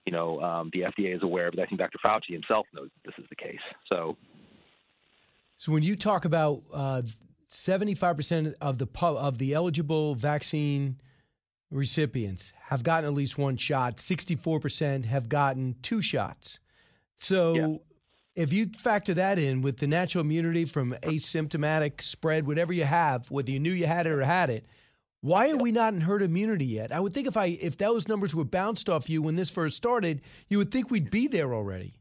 you know, um, the FDA is aware of it. I think Dr. Fauci himself knows this is the case. So, so when you talk about uh, seventy-five percent of the pu- of the eligible vaccine recipients have gotten at least one shot, sixty-four percent have gotten two shots. So. Yeah if you factor that in with the natural immunity from asymptomatic spread, whatever you have, whether you knew you had it or had it, why are we not in herd immunity yet? I would think if I if those numbers were bounced off you when this first started, you would think we'd be there already.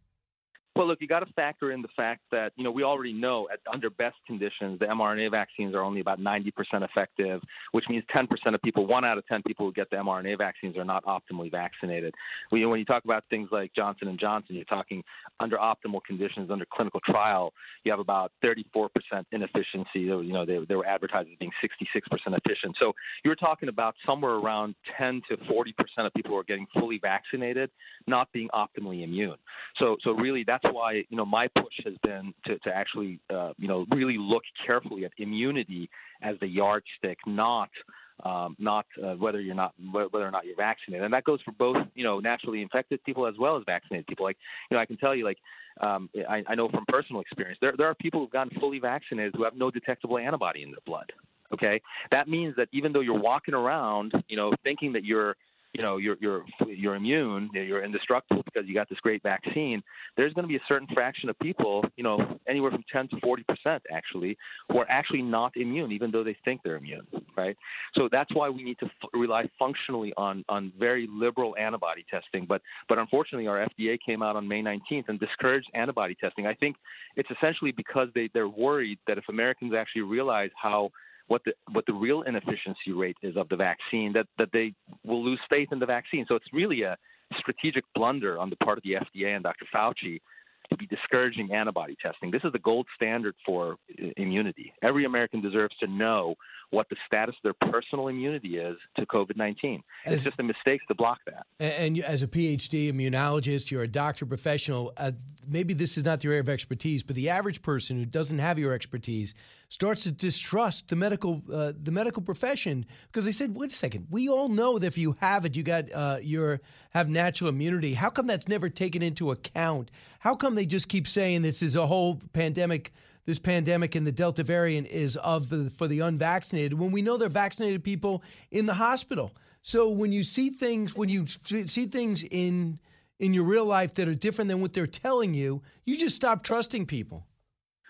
Well, look, you got to factor in the fact that you know we already know at, under best conditions the mRNA vaccines are only about 90% effective, which means 10% of people, one out of 10 people who get the mRNA vaccines are not optimally vaccinated. When you, when you talk about things like Johnson and Johnson, you're talking under optimal conditions under clinical trial, you have about 34% inefficiency. You know they, they were advertised as being 66% efficient. So you're talking about somewhere around 10 to 40% of people who are getting fully vaccinated not being optimally immune. So so really that's that's why you know my push has been to, to actually uh, you know really look carefully at immunity as the yardstick, not um, not uh, whether you're not whether or not you're vaccinated, and that goes for both you know naturally infected people as well as vaccinated people. Like you know, I can tell you like um, I, I know from personal experience there there are people who've gotten fully vaccinated who have no detectable antibody in their blood. Okay, that means that even though you're walking around, you know, thinking that you're you know you're you're you're immune, you're indestructible because you got this great vaccine. There's going to be a certain fraction of people, you know, anywhere from 10 to 40 percent actually, who are actually not immune, even though they think they're immune, right? So that's why we need to f- rely functionally on on very liberal antibody testing. But but unfortunately, our FDA came out on May 19th and discouraged antibody testing. I think it's essentially because they they're worried that if Americans actually realize how what the what the real inefficiency rate is of the vaccine, that that they will lose faith in the vaccine. So it's really a strategic blunder on the part of the FDA and Dr. Fauci to be discouraging antibody testing. This is the gold standard for immunity. Every American deserves to know what the status of their personal immunity is to COVID 19. It's just a mistake to block that. And, and as a PhD immunologist, you're a doctor professional. Uh, maybe this is not your area of expertise, but the average person who doesn't have your expertise starts to distrust the medical uh, the medical profession because they said, "Wait a second, we all know that if you have it, you got uh, your have natural immunity. How come that's never taken into account? How come they just keep saying this is a whole pandemic?" This pandemic and the Delta variant is of the, for the unvaccinated when we know they're vaccinated people in the hospital. So when you see things, when you see things in in your real life that are different than what they're telling you, you just stop trusting people.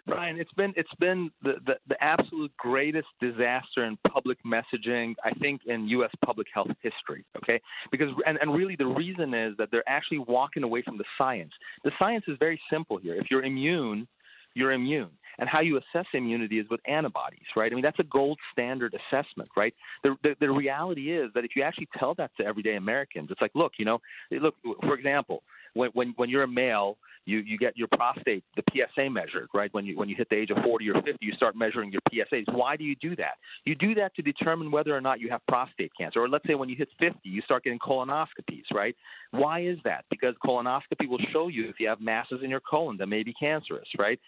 Brian, it's been it's been the, the, the absolute greatest disaster in public messaging, I think, in U.S. public health history. Okay, because and, and really the reason is that they're actually walking away from the science. The science is very simple here. If you're immune, you're immune. And how you assess immunity is with antibodies, right? I mean, that's a gold standard assessment, right? The, the, the reality is that if you actually tell that to everyday Americans, it's like, look, you know, look, for example, when, when, when you're a male, you, you get your prostate, the PSA measured, right? When you, when you hit the age of 40 or 50, you start measuring your PSAs. Why do you do that? You do that to determine whether or not you have prostate cancer. Or let's say when you hit 50, you start getting colonoscopies, right? Why is that? Because colonoscopy will show you if you have masses in your colon that may be cancerous, right?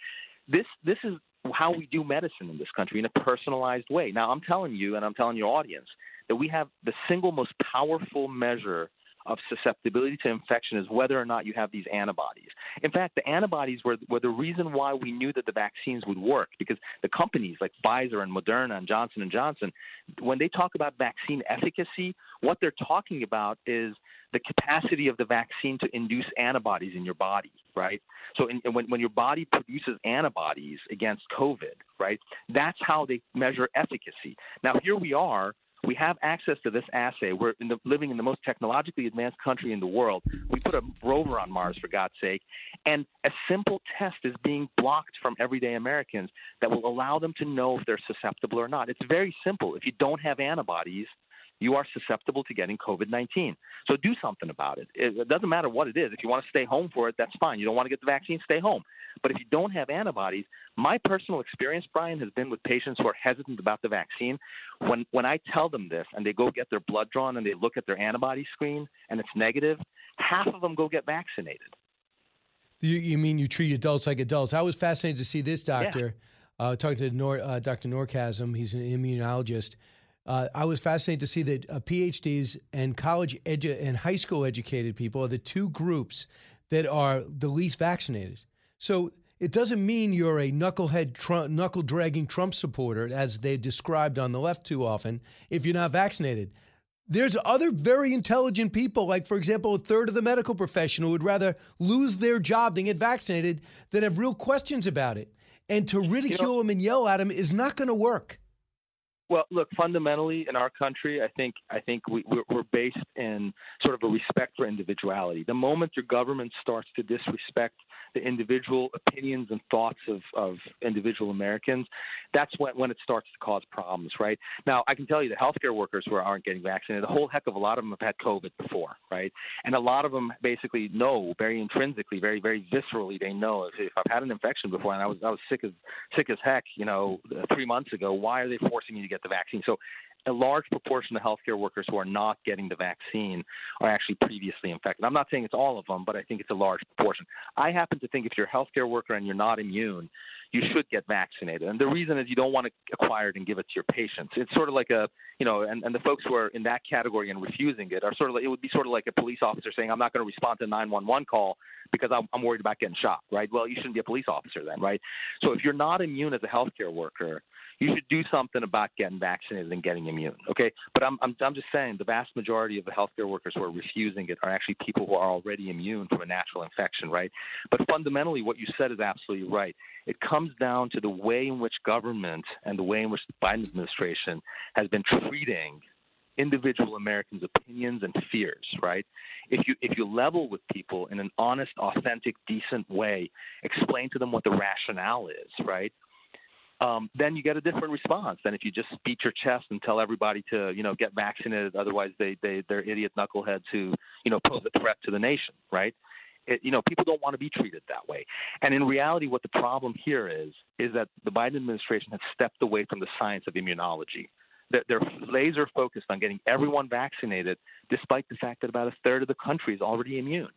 This, this is how we do medicine in this country in a personalized way. Now, I'm telling you, and I'm telling your audience, that we have the single most powerful measure – of susceptibility to infection is whether or not you have these antibodies. In fact, the antibodies were, were the reason why we knew that the vaccines would work because the companies like Pfizer and Moderna and Johnson and Johnson, when they talk about vaccine efficacy, what they're talking about is the capacity of the vaccine to induce antibodies in your body, right? So in, when, when your body produces antibodies against COVID, right, that's how they measure efficacy. Now, here we are we have access to this assay. We're in the, living in the most technologically advanced country in the world. We put a rover on Mars, for God's sake, and a simple test is being blocked from everyday Americans that will allow them to know if they're susceptible or not. It's very simple. If you don't have antibodies, you are susceptible to getting COVID 19. So do something about it. It doesn't matter what it is. If you want to stay home for it, that's fine. You don't want to get the vaccine, stay home. But if you don't have antibodies, my personal experience, Brian, has been with patients who are hesitant about the vaccine. When when I tell them this and they go get their blood drawn and they look at their antibody screen and it's negative, half of them go get vaccinated. You, you mean you treat adults like adults? I was fascinated to see this doctor yeah. uh, talking to Nor, uh, Dr. Noorchashm. He's an immunologist. Uh, I was fascinated to see that uh, PhDs and college edu- and high school educated people are the two groups that are the least vaccinated. So it doesn't mean you're a knucklehead, Trump, knuckle dragging Trump supporter, as they described on the left too often, if you're not vaccinated. There's other very intelligent people, like, for example, a third of the medical profession who would rather lose their job than get vaccinated that have real questions about it. And to ridicule you know, them and yell at them is not going to work. Well, look, fundamentally in our country, I think I think we, we're, we're based in sort of a respect for individuality. The moment your government starts to disrespect the individual opinions and thoughts of, of individual Americans, that's when, when it starts to cause problems, right? Now, I can tell you the healthcare workers who aren't getting vaccinated, a whole heck of a lot of them have had COVID before, right? And a lot of them basically know very intrinsically, very, very viscerally, they know if, if I've had an infection before and I was, I was sick as, sick as heck, you know, three months ago, why are they forcing me to get the vaccine? So a large proportion of healthcare workers who are not getting the vaccine are actually previously infected. I'm not saying it's all of them, but I think it's a large proportion. I happen to think if you're a healthcare worker and you're not immune, you should get vaccinated. And the reason is you don't want to acquire it and give it to your patients. It's sort of like a, you know, and, and the folks who are in that category and refusing it are sort of like, it would be sort of like a police officer saying, I'm not going to respond to a 911 call because I'm, I'm worried about getting shot, right? Well, you shouldn't be a police officer then, right? So if you're not immune as a healthcare worker, you should do something about getting vaccinated and getting immune. Okay, but I'm I'm I'm just saying the vast majority of the healthcare workers who are refusing it are actually people who are already immune from a natural infection, right? But fundamentally, what you said is absolutely right. It comes down to the way in which government and the way in which the Biden administration has been treating individual Americans' opinions and fears, right? If you if you level with people in an honest, authentic, decent way, explain to them what the rationale is, right? Um, then you get a different response than if you just beat your chest and tell everybody to, you know, get vaccinated. Otherwise, they they they're idiot knuckleheads who, you know, pose a threat to the nation, right? It, you know, people don't want to be treated that way. And in reality, what the problem here is is that the Biden administration has stepped away from the science of immunology they're laser focused on getting everyone vaccinated, despite the fact that about a third of the country is already immune.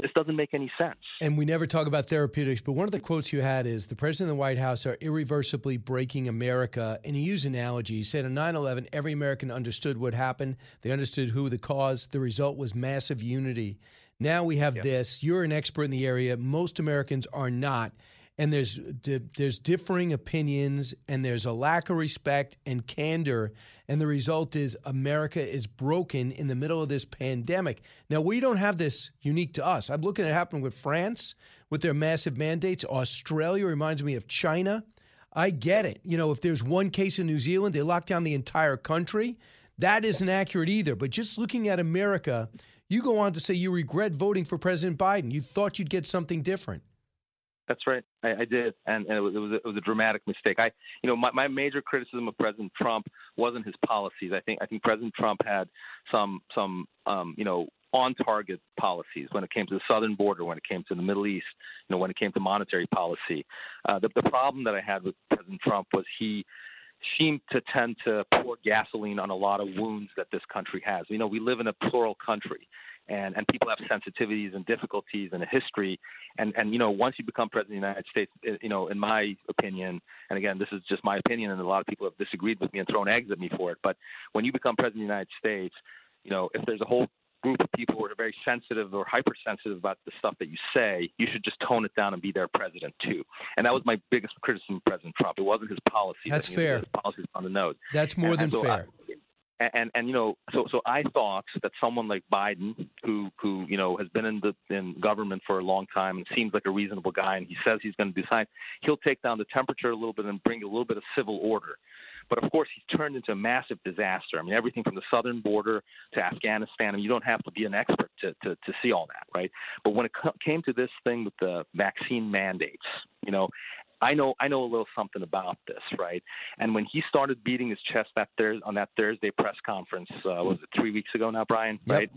This doesn't make any sense. And we never talk about therapeutics, but one of the quotes you had is the president and the White House are irreversibly breaking America. And he used an analogy. He said on 9 11, every American understood what happened, they understood who the cause. The result was massive unity. Now we have this. You're an expert in the area. Most Americans are not and there's there's differing opinions and there's a lack of respect and candor and the result is America is broken in the middle of this pandemic. Now we don't have this unique to us. I'm looking at it happening with France with their massive mandates. Australia reminds me of China. I get it. You know, if there's one case in New Zealand, they lock down the entire country. That isn't accurate either. But just looking at America, you go on to say you regret voting for President Biden. You thought you'd get something different. That's right. I, I did, and, and it, was, it was a, it was a dramatic mistake. I, you know, my, my major criticism of President Trump wasn't his policies. I think I think President Trump had some some um, you know on target policies when it came to the southern border, when it came to the Middle East, you know, when it came to monetary policy. Uh, the, the problem that I had with President Trump was he seemed to tend to pour gasoline on a lot of wounds that this country has. You know, we live in a plural country, and and people have sensitivities and difficulties and a history and and you know once you become president of the United States eh, you know in my opinion and again this is just my opinion and a lot of people have disagreed with me and thrown eggs at me for it but when you become president of the United States you know if there's a whole group of people who are very sensitive or hypersensitive about the stuff that you say, you should just tone it down and be their president too. And that was my biggest criticism of President Trump. It wasn't his policies. That's fair. His policies on the nose. That's more and, than and so fair. I, and, and and you know so so I thought that someone like Biden who who you know has been in the in government for a long time and seems like a reasonable guy and he says he's going to do something he'll take down the temperature a little bit and bring a little bit of civil order. But of course he's turned into a massive disaster. I mean everything from the southern border to Afghanistan I mean you don't have to be an expert to to, to see all that right? But when it came to this thing with the vaccine mandates you know I know I know a little something about this, right? And when he started beating his chest that Thursday on that Thursday press conference, uh, was it three weeks ago now, Brian? Yep. Right?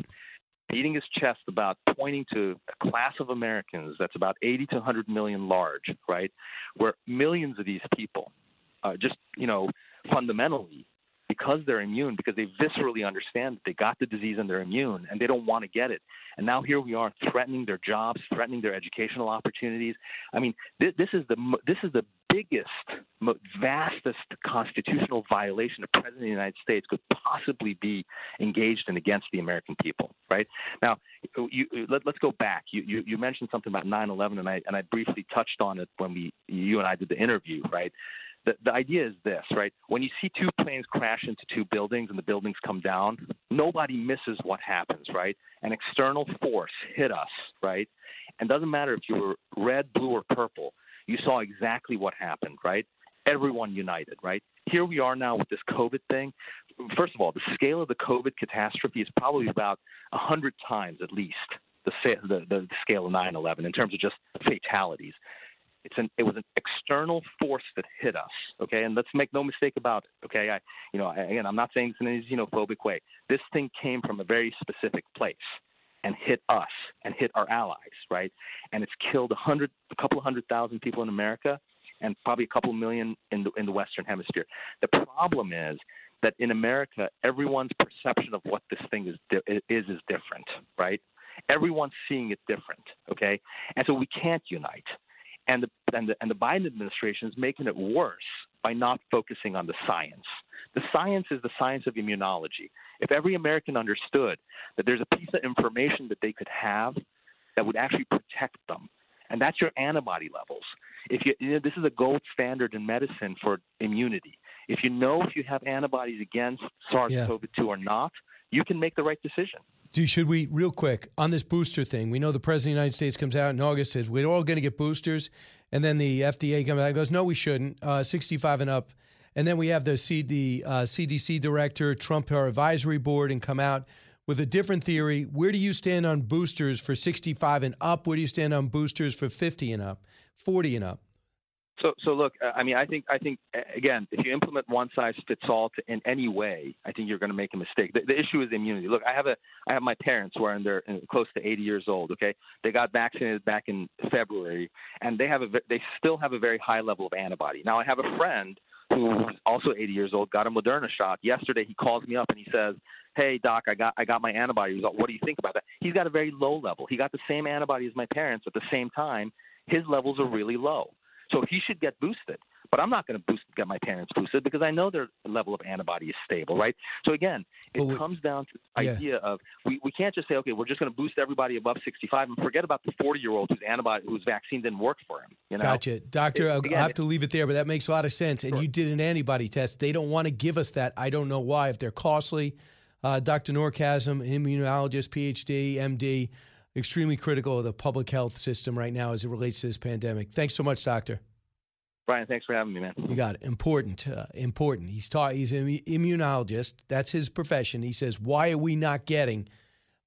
Beating his chest about pointing to a class of Americans that's about 80 to 100 million large, right? Where millions of these people, uh, just you know, fundamentally because they're immune, because they viscerally understand that they got the disease and they're immune and they don't want to get it. And now here we are threatening their jobs, threatening their educational opportunities. I mean, this, this is the this is the biggest, most vastest constitutional violation a president of the United States could possibly be engaged in against the American people. Right now, you, let, us go back. You, you, you mentioned something about 9/11, and I and I briefly touched on it when we you and I did the interview. Right the, the idea is this, right? When you see two planes crash into two buildings and the buildings come down, nobody misses what happens, right? An external force hit us, right? And doesn't matter if you were red, blue, or purple, you saw exactly what happened, right? Everyone united, right? Here we are now with this COVID thing. First of all, the scale of the COVID catastrophe is probably about a hundred times at least the, the, the scale of 9/11 in terms of just fatalities it's an it was an external force that hit us okay? And let's make no mistake about it okay? I you know I, again i'm not saying this in a xenophobic way. This thing came from a very specific place and hit us and hit our allies right? And it's killed a hundred a couple hundred thousand people in america and probably a couple million in the in the western hemisphere. The problem is that in america everyone's perception of what this thing is is is different right? Everyone's seeing it different okay? And so we can't unite and the, and the, and the Biden administration is making it worse by not focusing on the science. The science is the science of immunology. If every American understood that there's a piece of information that they could have that would actually protect them, and that's your antibody levels. if you, you know, this is a gold standard in medicine for immunity. If you know if you have antibodies against SARS-CoV-2 or not, you can make the right decision. Do should we real quick on this booster thing? We know the president of the United States comes out in August says we're all going to get boosters, and then the FDA comes out and goes, no, we shouldn't. Uh, 65 and up, and then we have the CD, uh, CDC director, Trump our advisory board, and come out with a different theory. Where do you stand on boosters for 65 and up? Where do you stand on boosters for 50 and up, 40 and up? So, so look, uh, I mean, I think, I think, again, if you implement one size fits all to, in any way, I think you're going to make a mistake. The, the, issue is immunity. Look, I have a, I have my parents who are in their in close to 80 years old. Okay, they got vaccinated back in February, and they have a, they still have a very high level of antibody. Now, I have a friend who's also 80 years old, got a Moderna shot. Yesterday, he calls me up and he says, "Hey, doc, I got, I got my antibody result. What do you think about that?" He's got a very low level. He got the same antibody as my parents at the same time. His levels are really low. So he should get boosted. But I'm not going to boost get my parents boosted because I know their level of antibody is stable, right? So again, it we, comes down to the yeah. idea of we, we can't just say, okay, we're just going to boost everybody above 65 and forget about the 40 year old whose antibody whose vaccine didn't work for him. You know? Gotcha, doctor. It, again, I have to leave it there, but that makes a lot of sense. And sure. you did an antibody test. They don't want to give us that. I don't know why. If they're costly, uh, Dr. Noorchashm, immunologist, PhD, MD, extremely critical of the public health system right now as it relates to this pandemic. Thanks so much, doctor. Brian, thanks for having me, man. You got it. Important. Uh, important. He's taught. He's an immunologist. That's his profession. He says, "Why are we not getting?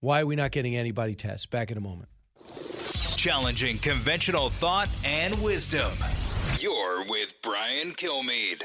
Why are we not getting antibody tests?" Back in a moment. Challenging conventional thought and wisdom. You're with Brian Kilmeade.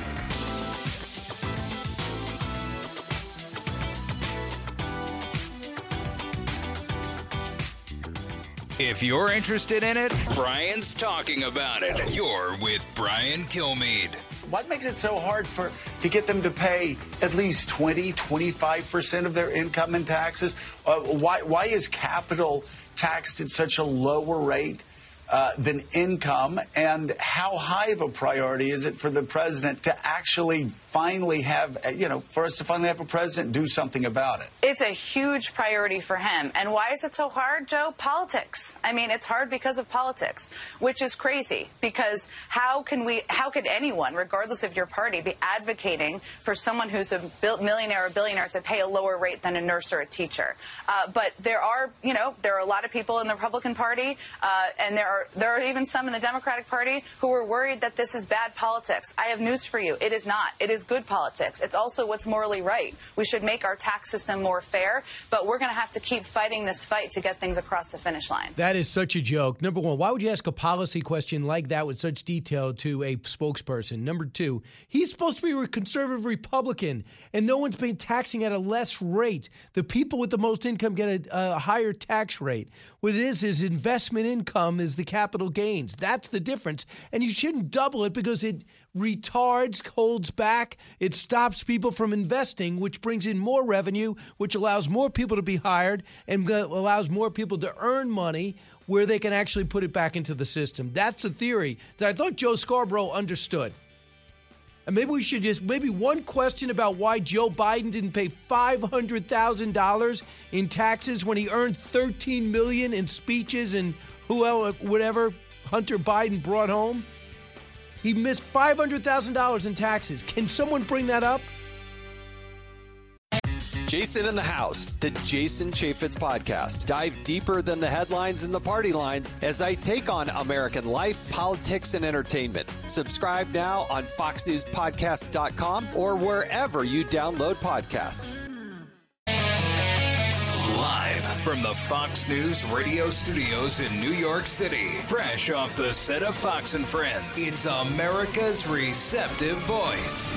If you're interested in it, Brian's talking about it. You're with Brian Kilmeade. What makes it so hard for to get them to pay at least 20, 25% of their income in taxes? Uh, why, why is capital taxed at such a lower rate uh, than income? And how high of a priority is it for the president to actually finally have, you know, for us to finally have a president do something about it? It's a huge priority for him. And why is it so hard, Joe? Politics. I mean, it's hard because of politics, which is crazy because how can we, how could anyone, regardless of your party, be advocating for someone who's a millionaire or billionaire to pay a lower rate than a nurse or a teacher? Uh, but there are, you know, there are a lot of people in the Republican Party, uh, and there are there are even some in the Democratic Party who are worried that this is bad politics. I have news for you. It is not. It is is good politics. It's also what's morally right. We should make our tax system more fair, but we're going to have to keep fighting this fight to get things across the finish line. That is such a joke. Number one, why would you ask a policy question like that with such detail to a spokesperson? Number two, he's supposed to be a conservative Republican, and no one's been taxing at a less rate. The people with the most income get a, a higher tax rate. What it is is investment income is the capital gains. That's the difference, and you shouldn't double it because it retards, holds back. It stops people from investing, which brings in more revenue, which allows more people to be hired and allows more people to earn money where they can actually put it back into the system. That's the theory that I thought Joe Scarborough understood. And maybe we should just maybe one question about why Joe Biden didn't pay five hundred thousand dollars in taxes when he earned thirteen million in speeches and who else, whatever Hunter Biden brought home. He missed $500,000 in taxes. Can someone bring that up? Jason in the House, the Jason Chaffetz podcast. Dive deeper than the headlines and the party lines as I take on American life, politics, and entertainment. Subscribe now on FoxNewsPodcast.com or wherever you download podcasts. Live from the Fox News radio studios in New York City, fresh off the set of Fox and Friends, it's America's receptive voice.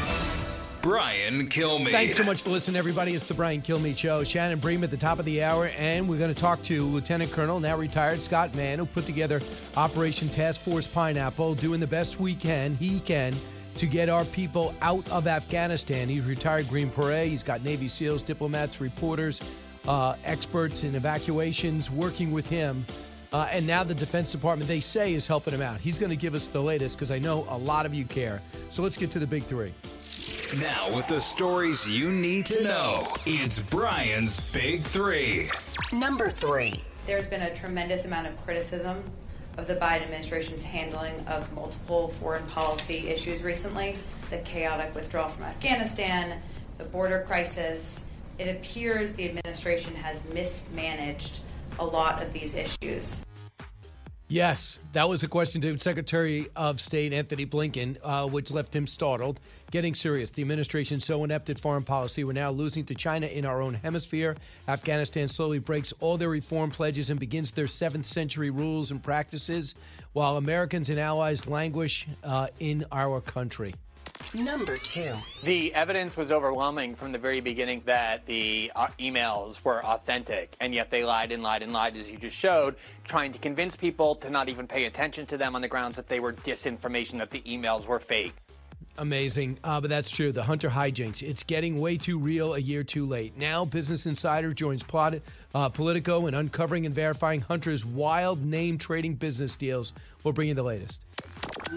Brian Kilmeade. Thanks so much for listening, everybody. It's the Brian Kilmeade Show. Shannon Bream at the top of the hour, and we're going to talk to Lieutenant Colonel, now retired Scott Mann, who put together Operation Task Force Pineapple, doing the best we can, he can, to get our people out of Afghanistan. He's retired Green Beret. He's got Navy SEALs, diplomats, reporters uh, experts in evacuations working with him. Uh, and now the Defense Department, they say, is helping him out. He's going to give us the latest because I know a lot of you care. So let's get to the big three. Now, with the stories you need to know, it's Brian's Big Three. Number three. There's been a tremendous amount of criticism of the Biden administration's handling of multiple foreign policy issues recently the chaotic withdrawal from Afghanistan, the border crisis. It appears the administration has mismanaged a lot of these issues. Yes, that was a question to Secretary of State Antony Blinken, uh, which left him startled. Getting serious. The administration so inept at foreign policy, we're now losing to China in our own hemisphere. Afghanistan slowly breaks all their reform pledges and begins their seventh century rules and practices, while Americans and allies languish uh, in our country. Number two. The evidence was overwhelming from the very beginning that the uh, emails were authentic, and yet they lied and lied and lied, as you just showed, trying to convince people to not even pay attention to them on the grounds that they were disinformation, that the emails were fake. Amazing, uh, but that's true. The Hunter hijinks. It's getting way too real a year too late. Now, Business Insider joins Plot, uh, Politico in uncovering and verifying Hunter's wild name trading business deals. We'll bring you the latest.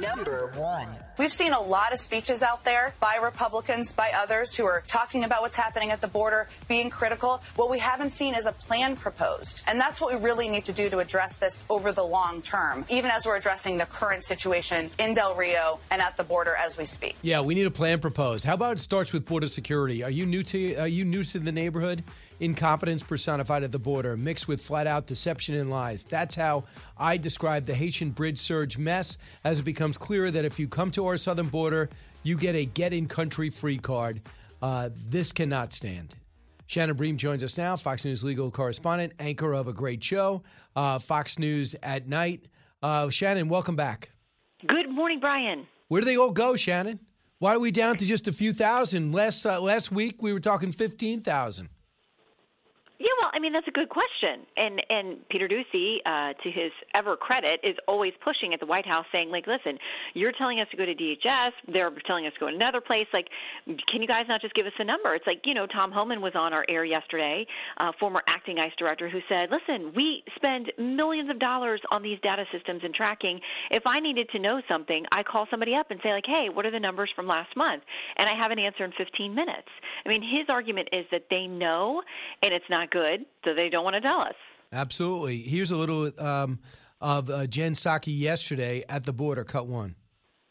Number one. We've seen a lot of speeches out there by Republicans, by others who are talking about what's happening at the border, being critical. What we haven't seen is a plan proposed. And that's what we really need to do to address this over the long term, even as we're addressing the current situation in Del Rio and at the border as we speak. Yeah, we need a plan proposed. How about it starts with border security? Are you new to are you new to the neighborhood? Incompetence personified at the border, mixed with flat out deception and lies. That's how I describe the Haitian bridge surge mess as it becomes clearer that if you come to our southern border, you get a get in country free card. Uh, this cannot stand. Shannon Bream joins us now, Fox News legal correspondent, anchor of a great show, uh, Fox News at night. Uh, Shannon, welcome back. Good morning, Brian. Where do they all go, Shannon? Why are we down to just a few thousand? Last uh, last week we were talking fifteen thousand. Yeah, well, I mean that's a good question, and and Peter Doocy, uh, to his ever credit, is always pushing at the White House, saying like, listen, you're telling us to go to DHS, they're telling us to go to another place. Like, can you guys not just give us a number? It's like you know, Tom Homan was on our air yesterday, uh, former acting ICE director, who said, listen, we spend millions of dollars on these data systems and tracking. If I needed to know something, I call somebody up and say like, hey, what are the numbers from last month? And I have an answer in 15 minutes. I mean, his argument is that they know, and it's not good, so they don't want to tell us. Absolutely. Here's a little um, of uh, Jen Psaki yesterday at the border. Cut one.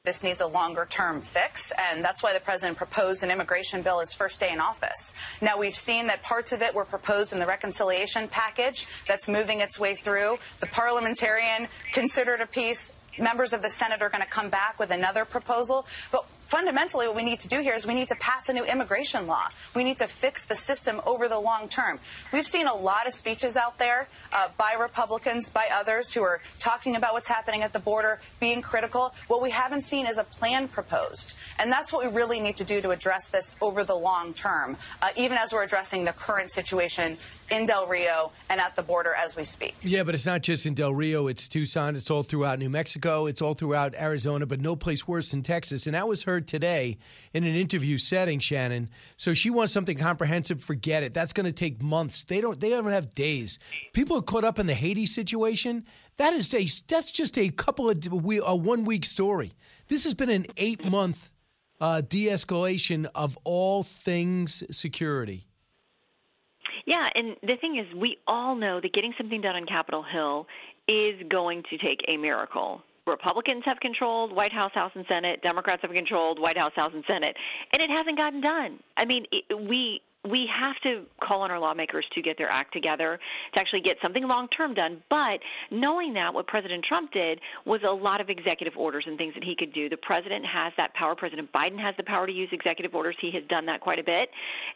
This needs a longer term fix, and that's why the president proposed an immigration bill his first day in office. Now, we've seen that parts of it were proposed in the reconciliation package that's moving its way through. The parliamentarian considered a piece. Members of the Senate are going to come back with another proposal. But fundamentally, what we need to do here is we need to pass a new immigration law. We need to fix the system over the long term. We've seen a lot of speeches out there uh, by Republicans, by others who are talking about what's happening at the border, being critical. What we haven't seen is a plan proposed. And that's what we really need to do to address this over the long term, uh, even as we're addressing the current situation in Del Rio and at the border as we speak. Yeah, but it's not just in Del Rio. It's Tucson. It's all throughout New Mexico. It's all throughout Arizona, but no place worse than Texas. And that was heard today in an interview setting, Shannon. So she wants something comprehensive. Forget it. That's going to take months. They don't. They don't have days. People are caught up in the Haiti situation. That is a. That's just a couple of a one week story. This has been an eight month uh, de-escalation of all things security. Yeah, and the thing is, we all know that getting something done on Capitol Hill is going to take a miracle. Republicans have controlled White House, House, and Senate. Democrats have controlled White House, House, and Senate, and it hasn't gotten done. I mean, it, we we have to call on our lawmakers to get their act together to actually get something long term done. But knowing that, what President Trump did was a lot of executive orders and things that he could do. The president has that power. President Biden has the power to use executive orders. He has done that quite a bit,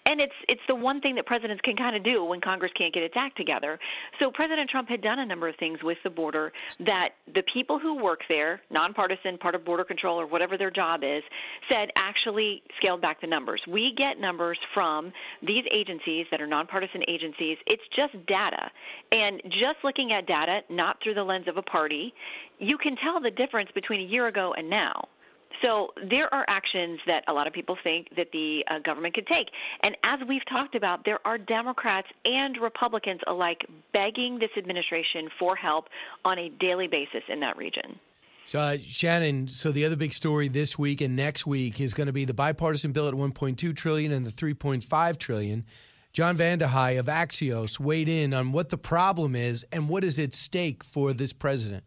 and it's it's the one thing that presidents can kind of do when Congress can't get its act together. So President Trump had done a number of things with the border that the people who work there, nonpartisan, part of border control or whatever their job is, said actually scaled back the numbers. We get numbers from these agencies that are nonpartisan agencies, it's just data. And just looking at data, not through the lens of a party, you can tell the difference between a year ago and now. So there are actions that a lot of people think that the uh, government could take. And as we've talked about, there are Democrats and Republicans alike begging this administration for help on a daily basis in that region. So, uh, Shannon, so the other big story this week and next week is going to be the bipartisan bill at 1.2 trillion and the 3.5 trillion. John Vandehei of Axios weighed in on what the problem is and what is at stake for this president.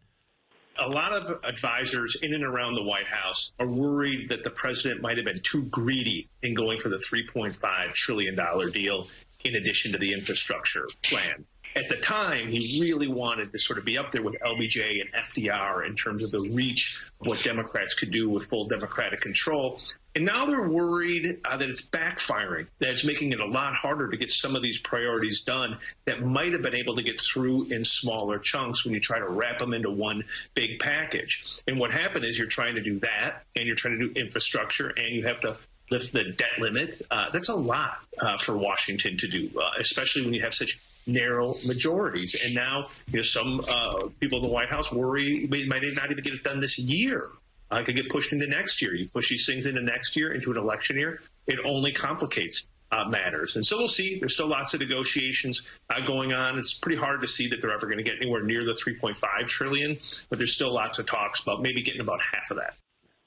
A lot of advisors in and around the White House are worried that the president might have been too greedy in going for the $3.5 trillion deal in addition to the infrastructure plan at the time, he really wanted to sort of be up there with LBJ and FDR in terms of the reach of what Democrats could do with full Democratic control. And now they're worried uh, that it's backfiring, that it's making it a lot harder to get some of these priorities done that might have been able to get through in smaller chunks when you try to wrap them into one big package. And what happened is you're trying to do that, and you're trying to do infrastructure, and you have to lift the debt limit. Uh, that's a lot uh, for Washington to do, uh, especially when you have such narrow majorities. And now, you know, some uh, people in the White House worry we might not even get it done this year. Uh, it could get pushed into next year. You push these things into next year, into an election year, it only complicates uh, matters. And so we'll see. There's still lots of negotiations uh, going on. It's pretty hard to see that they're ever going to get anywhere near the 3.5 trillion, but there's still lots of talks about maybe getting about half of that.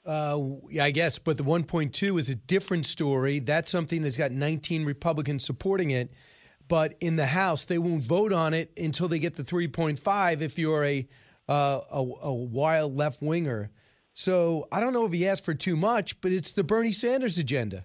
Uh, I guess, but the 1.2 is a different story. That's something that's got 19 Republicans supporting it but in the House, they won't vote on it until they get the 3.5 if you're a, uh, a, a wild left winger. So I don't know if he asked for too much, but it's the Bernie Sanders agenda.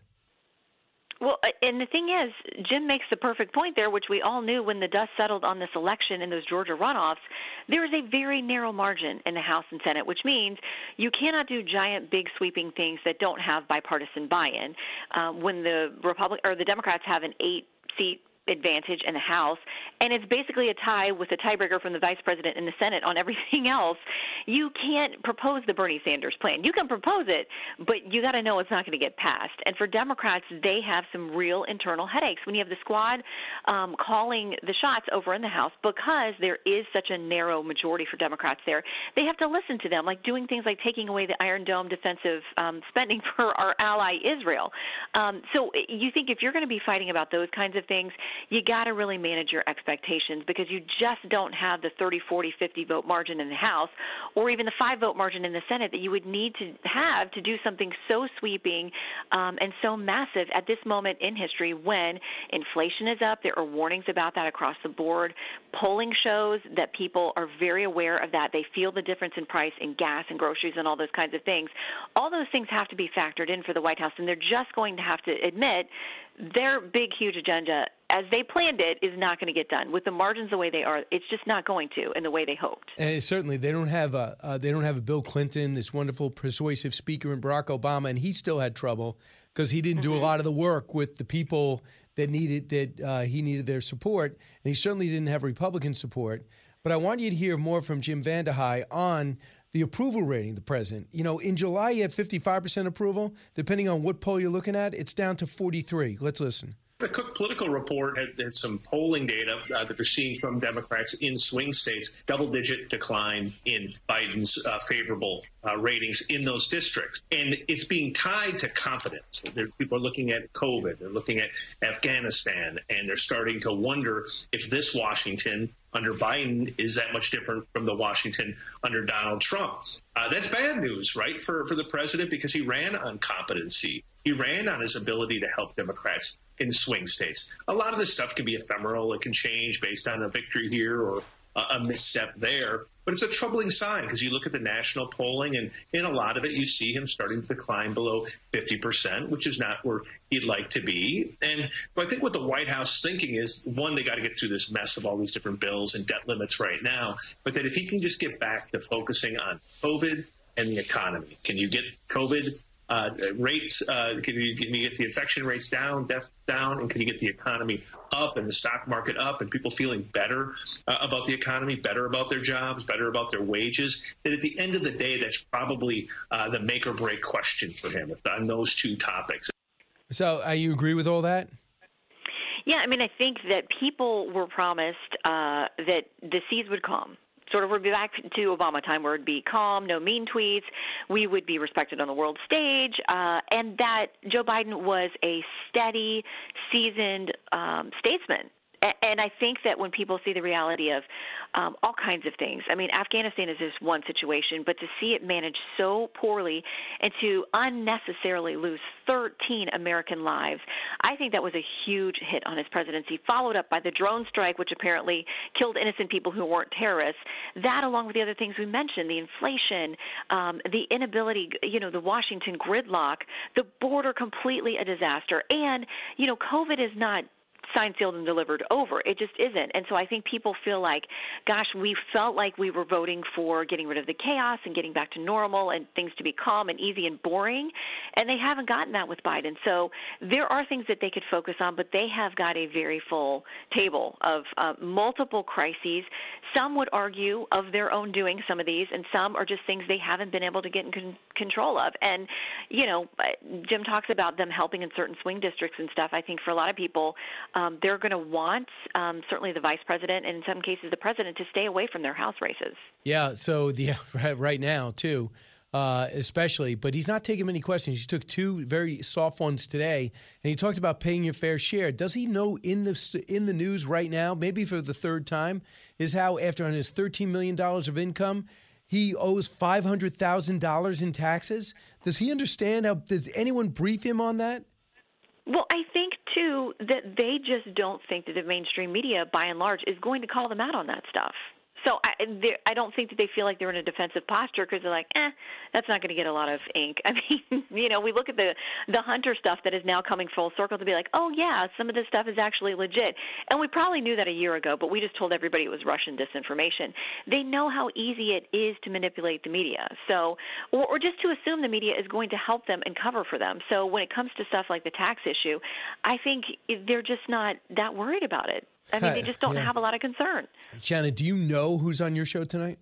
Well, uh, and the thing is, Jim makes the perfect point there, which we all knew when the dust settled on this election in those Georgia runoffs. There is a very narrow margin in the House and Senate, which means you cannot do giant, big, sweeping things that don't have bipartisan buy-in. Um, when the Republic or the Democrats have an eight-seat advantage in the House, and it's basically a tie with a tiebreaker from the vice president in the Senate on everything else. You can't propose the Bernie Sanders plan. You can propose it, but you got to know it's not going to get passed. And for Democrats, they have some real internal headaches when you have the squad um, calling the shots over in the House because there is such a narrow majority for Democrats there. They have to listen to them, like doing things like taking away the Iron Dome defensive um, spending for our ally Israel. Um, so you think if you're going to be fighting about those kinds of things, you got to really manage your expectations because you just don't have the 30, 40, 50 vote margin in the House or even the five vote margin in the Senate that you would need to have to do something so sweeping um, and so massive at this moment in history when inflation is up. There are warnings about that across the board. Polling shows that people are very aware of that. They feel the difference in price in gas and groceries and all those kinds of things. All those things have to be factored in for the White House, and they're just going to have to admit their big, huge agenda, as they planned it, is not going to get done with the margins the way they are. It's just not going to in the way they hoped. And certainly, they don't have a uh, they don't have a Bill Clinton, this wonderful persuasive speaker, and Barack Obama, and he still had trouble because he didn't do a mm-hmm. lot of the work with the people that needed that uh, he needed their support, and he certainly didn't have Republican support. But I want you to hear more from Jim Vandehei on the approval rating, the president. You know, in July, he had 55% approval. Depending on what poll you're looking at, it's down to 43. Let's listen. The Cook Political Report had, had some polling data uh, that they're seeing from Democrats in swing states, double digit decline in Biden's uh, favorable uh, ratings in those districts. And it's being tied to competence. There, people are looking at COVID, they're looking at Afghanistan, and they're starting to wonder if this Washington under Biden is that much different from the Washington under Donald Trump. Uh, that's bad news, right, for, for the president because he ran on competency. He ran on his ability to help Democrats in swing states. A lot of this stuff can be ephemeral. It can change based on a victory here or a misstep there. But it's a troubling sign because you look at the national polling, and in a lot of it, you see him starting to decline below 50%, which is not where he'd like to be. And I think what the White House is thinking is one, they got to get through this mess of all these different bills and debt limits right now. But that if he can just get back to focusing on COVID and the economy, can you get COVID uh, rates? Uh, can, you, can you get the infection rates down, death down, and can you get the economy up and the stock market up, and people feeling better uh, about the economy, better about their jobs, better about their wages? That at the end of the day, that's probably uh, the make or break question for him on those two topics. So, uh, you agree with all that? Yeah, I mean, I think that people were promised uh, that the seas would come sort of we'd be back to Obama time where it'd be calm, no mean tweets. We would be respected on the world stage, uh, and that Joe Biden was a steady, seasoned um, statesman and I think that when people see the reality of um, all kinds of things, I mean, Afghanistan is just one situation, but to see it managed so poorly and to unnecessarily lose 13 American lives, I think that was a huge hit on his presidency, followed up by the drone strike, which apparently killed innocent people who weren't terrorists. That, along with the other things we mentioned, the inflation, um, the inability, you know, the Washington gridlock, the border completely a disaster. And, you know, COVID is not signed, sealed, and delivered over. It just isn't. And so I think people feel like, gosh, we felt like we were voting for getting rid of the chaos and getting back to normal and things to be calm and easy and boring. And they haven't gotten that with Biden. So there are things that they could focus on, but they have got a very full table of uh, multiple crises. Some would argue of their own doing, some of these, and some are just things they haven't been able to get in con- control of. And, you know, Jim talks about them helping in certain swing districts and stuff. I think for a lot of people, um, they're going to want um, certainly the vice president and in some cases the president to stay away from their House races. Yeah. So the right now too. Uh, especially, but he's not taking many questions. He took two very soft ones today, and he talked about paying your fair share. Does he know in the in the news right now, maybe for the third time, is how after on his thirteen million dollars of income, he owes five hundred thousand dollars in taxes? Does he understand how? Does anyone brief him on that? Well, I think too that they just don't think that the mainstream media, by and large, is going to call them out on that stuff. So I, I don't think that they feel like they're in a defensive posture because they're like, eh, that's not going to get a lot of ink. I mean, you know, we look at the the Hunter stuff that is now coming full circle to be like, oh yeah, some of this stuff is actually legit, and we probably knew that a year ago, but we just told everybody it was Russian disinformation. They know how easy it is to manipulate the media, so or, or just to assume the media is going to help them and cover for them. So when it comes to stuff like the tax issue, I think they're just not that worried about it. I mean, they just don't Yeah. have a lot of concern. Shannon, do you know who's on your show tonight?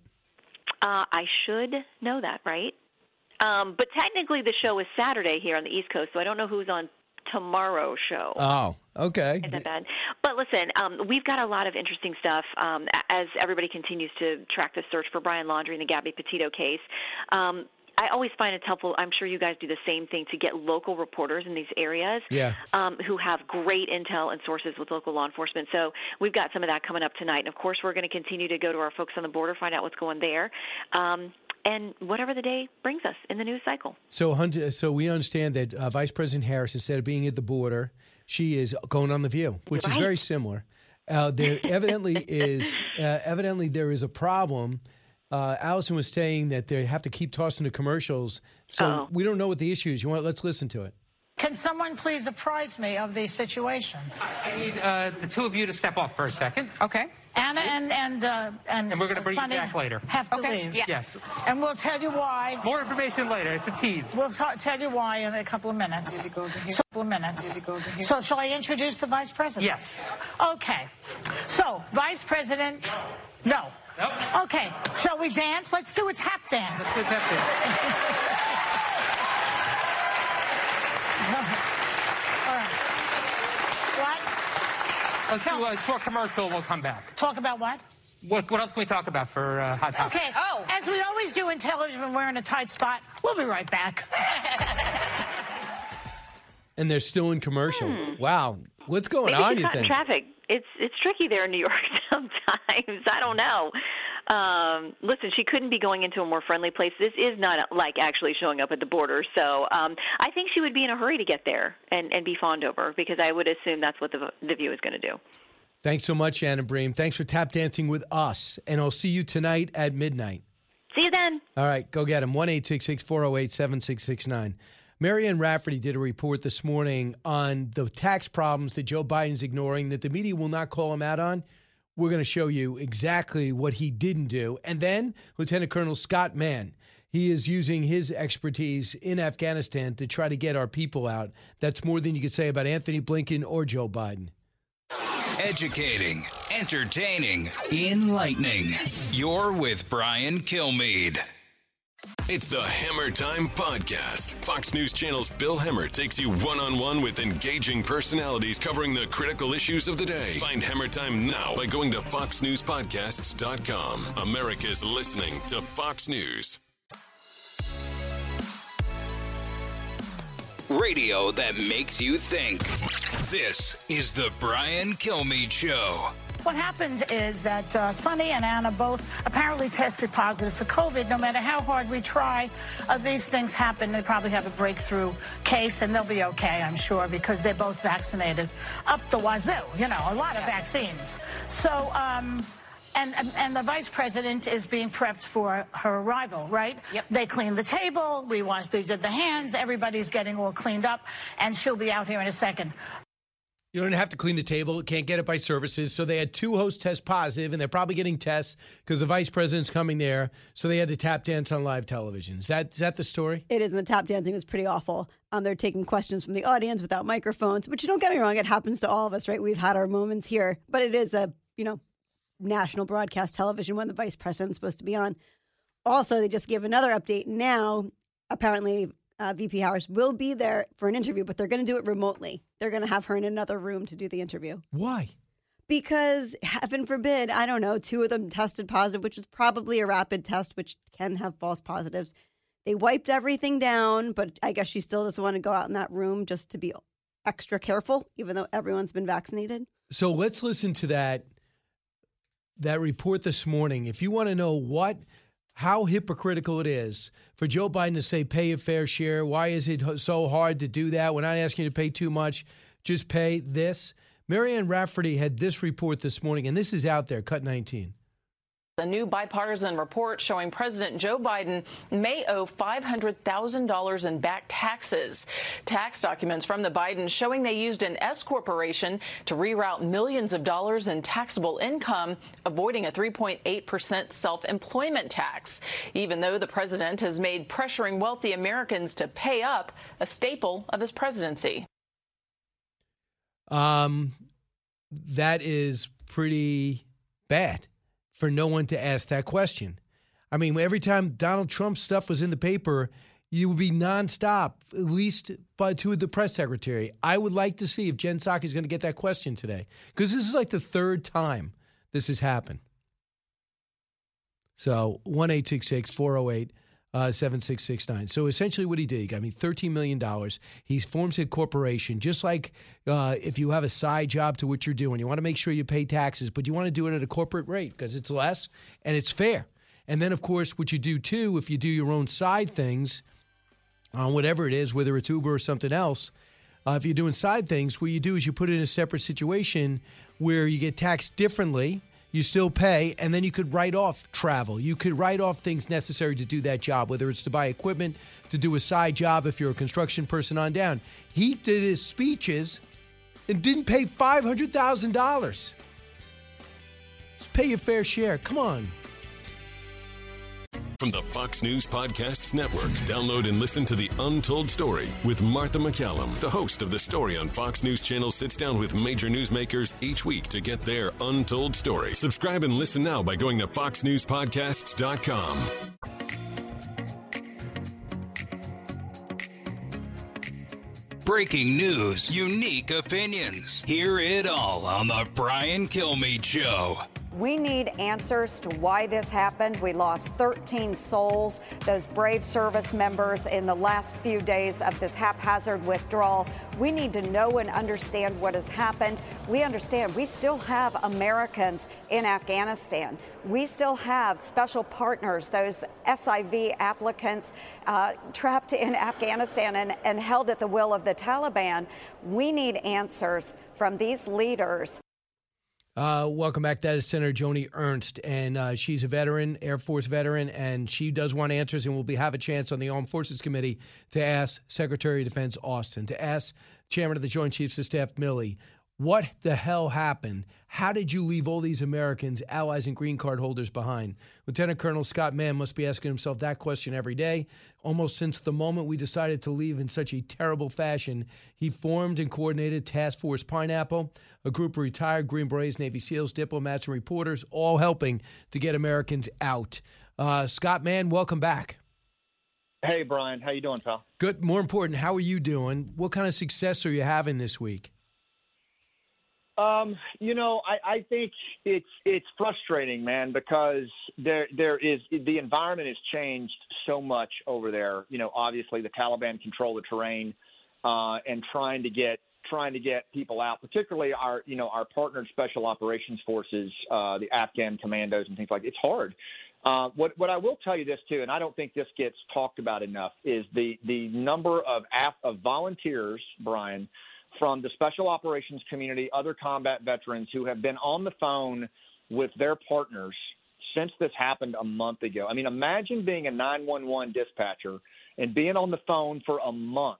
Uh, I should know that, right? Um, but technically, the show is Saturday here on the East Coast, so I don't know who's on tomorrow's show. Oh, okay. Isn't that bad? But listen, um, we've got a lot of interesting stuff um, as everybody continues to track the search for Brian Laundrie and the Gabby Petito case. Um, I always find it's helpful. I'm sure you guys do the same thing to get local reporters in these areas Yeah. um, who have great intel and sources with local law enforcement. So we've got some of that coming up tonight. And of course, we're going to continue to go to our folks on the border, find out what's going there, um, and whatever the day brings us in the news cycle. So, so we understand that uh, Vice President Harris, instead of being at the border, she is going on the View, which is very similar. Uh, there evidently is uh, evidently there is a problem. Uh, Allison was saying that they have to keep tossing the commercials, so Uh-oh. we don't know what the issue is. You want? Let's listen to it. Can someone please apprise me of the situation? I need uh, the two of you to step off for a second. Okay. Ana and and uh, and And we're gonna bring you back later. Have to Okay. leave. Yeah. Yes. And we'll tell you why. More information later. It's a tease. We'll t- tell you why in a couple of minutes. So, couple of minutes. So, shall I introduce the vice president? Yes. Okay. So, vice president. No. Nope. Okay. Shall we dance? Let's do a tap dance. Let's do a tap dance. All right. What? Let's do a short commercial. We'll come back. Talk about what? What, what else can we talk about for uh, hot topics? Okay. Oh. As we always do in television when we're in a tight spot, we'll be right back. And they're still in commercial. Wow, what's going Maybe on? it's You not in think? traffic. It's it's tricky there in New York sometimes. I don't know. Um, listen, she couldn't be going into a more friendly place. This is not like actually showing up at the border. So um, I think she would be in a hurry to get there and, and be fawned over because I would assume that's what the the view is going to do. Thanks so much, Shannon Bream. Thanks for tap dancing with us, and I'll see you tonight at midnight. See you then. All right, go get him. 1 408 7669. Marianne Rafferty did a report this morning on the tax problems that Joe Biden's ignoring, that the media will not call him out on. We're going to show you exactly what he didn't do. And then Lieutenant Colonel Scott Mann. He is using his expertise in Afghanistan to try to get our people out. That's more than you could say about Antony Blinken or Joe Biden. Educating, entertaining, enlightening. You're with Brian Kilmeade. It's the Hemmer Time Podcast. Fox News Channel's Bill Hemmer takes you one on one with engaging personalities covering the critical issues of the day. Find Hemmer Time now by going to FoxNewsPodcasts.com. America's listening to Fox News. Radio that makes you think. This is the Brian Kilmeade Show. What happened is that uh, Sunny and Ana both apparently tested positive for COVID. No matter how hard we try, uh, these things happen. They probably have a breakthrough case, and they'll be okay, I'm sure, because they're both vaccinated up the wazoo. You know, a lot of vaccines. So. Um, and, and the vice president is being prepped for her arrival, right? Yep. They cleaned the table. We watched. They did the hands. Everybody's getting all cleaned up, and she'll be out here in a second. You don't have to clean the table. Can't get it by services. So they had two hosts test positive, and they're probably getting tests because the vice president's coming there. So they had to tap dance on live television. Is that is that the story? It is, and the tap dancing was pretty awful. Um, they're taking questions from the audience without microphones, which don't get me wrong, it happens to all of us, right? We've had our moments here, but it is a you know national broadcast television when the vice president's supposed to be on. Also, they just give another update now. Apparently, uh, VP Harris will be there for an interview, but they're going to do it remotely. They're going to have her in another room to do the interview. Why? Because, heaven forbid, I don't know, two of them tested positive, which is probably a rapid test, which can have false positives. They wiped everything down, but I guess she still doesn't want to go out in that room just to be extra careful, even though everyone's been vaccinated. So let's listen to that that report this morning. If you want to know what how hypocritical it is for Joe Biden to say pay a fair share. Why is it so hard to do that? We're not asking you to pay too much. Just pay this. Marianne Rafferty had this report this morning, and this is out there, cut 19. A new bipartisan report showing President Joe Biden may owe $500,000 in back taxes. Tax documents from the Bidens showing they used an S corporation to reroute millions of dollars in taxable income, avoiding a 3.8% self employment tax, even though the president has made pressuring wealthy Americans to pay up a staple of his presidency. Um, that is pretty bad for no one to ask that question. I mean, every time Donald Trump stuff was in the paper, you would be nonstop, at least by to the press secretary. I would like to see if Jen Psaki is going to get that question today, because this is like the third time this has happened. So one eight six six four zero eight uh, 7669. So essentially, what he did, he got me $13 million. He forms a corporation, just like uh, if you have a side job to what you're doing. You want to make sure you pay taxes, but you want to do it at a corporate rate because it's less and it's fair. And then, of course, what you do too, if you do your own side things on whatever it is, whether it's Uber or something else, uh, if you're doing side things, what you do is you put it in a separate situation where you get taxed differently you still pay, and then you could write off travel. You could write off things necessary to do that job, whether it's to buy equipment, to do a side job if you're a construction person on down. He did his speeches and didn't pay $500,000. Just pay your fair share. Come on. From the Fox News Podcasts Network, download and listen to The Untold Story with Martha MacCallum. The host of The Story on Fox News Channel sits down with major newsmakers each week to get their untold story. Subscribe and listen now by going to foxnewspodcasts.com. Breaking news, unique opinions. Hear it all on The Brian Kilmeade Show. We need answers to why this happened. We lost 13 souls, those brave service members, in the last few days of this haphazard withdrawal. We need to know and understand what has happened. We understand we still have Americans in Afghanistan. We still have special partners, those SIV applicants uh, trapped in Afghanistan and, and held at the will of the Taliban. We need answers from these leaders. Uh, welcome back. That is Senator Joni Ernst, and uh, she's a veteran, Air Force veteran, and she does want answers. And we'll have a chance on the Armed Forces Committee to ask Secretary of Defense Austin, to ask Chairman of the Joint Chiefs of Staff Milley, what the hell happened? How did you leave all these Americans, allies, and green card holders behind? Lieutenant Colonel Scott Mann must be asking himself that question every day, almost since the moment we decided to leave in such a terrible fashion. He formed and coordinated Task Force Pineapple, a group of retired Green Berets, Navy SEALs, diplomats, and reporters, all helping to get Americans out. Uh, Scott Mann, welcome back. Hey, Brian. How you doing, pal? Good. More important, how are you doing? What kind of success are you having this week? Um, you know, I, I think it's it's frustrating, man, because there there is the environment has changed so much over there. You know, obviously the Taliban control the terrain, uh, and trying to get trying to get people out, particularly our you know our partnered special operations forces, uh, the Afghan commandos and things like. It's hard. Uh, what what I will tell you this too, and I don't think this gets talked about enough, is the the number of af- of volunteers, Brian from the special operations community, other combat veterans who have been on the phone with their partners since this happened a month ago. I mean, imagine being a 911 dispatcher and being on the phone for a month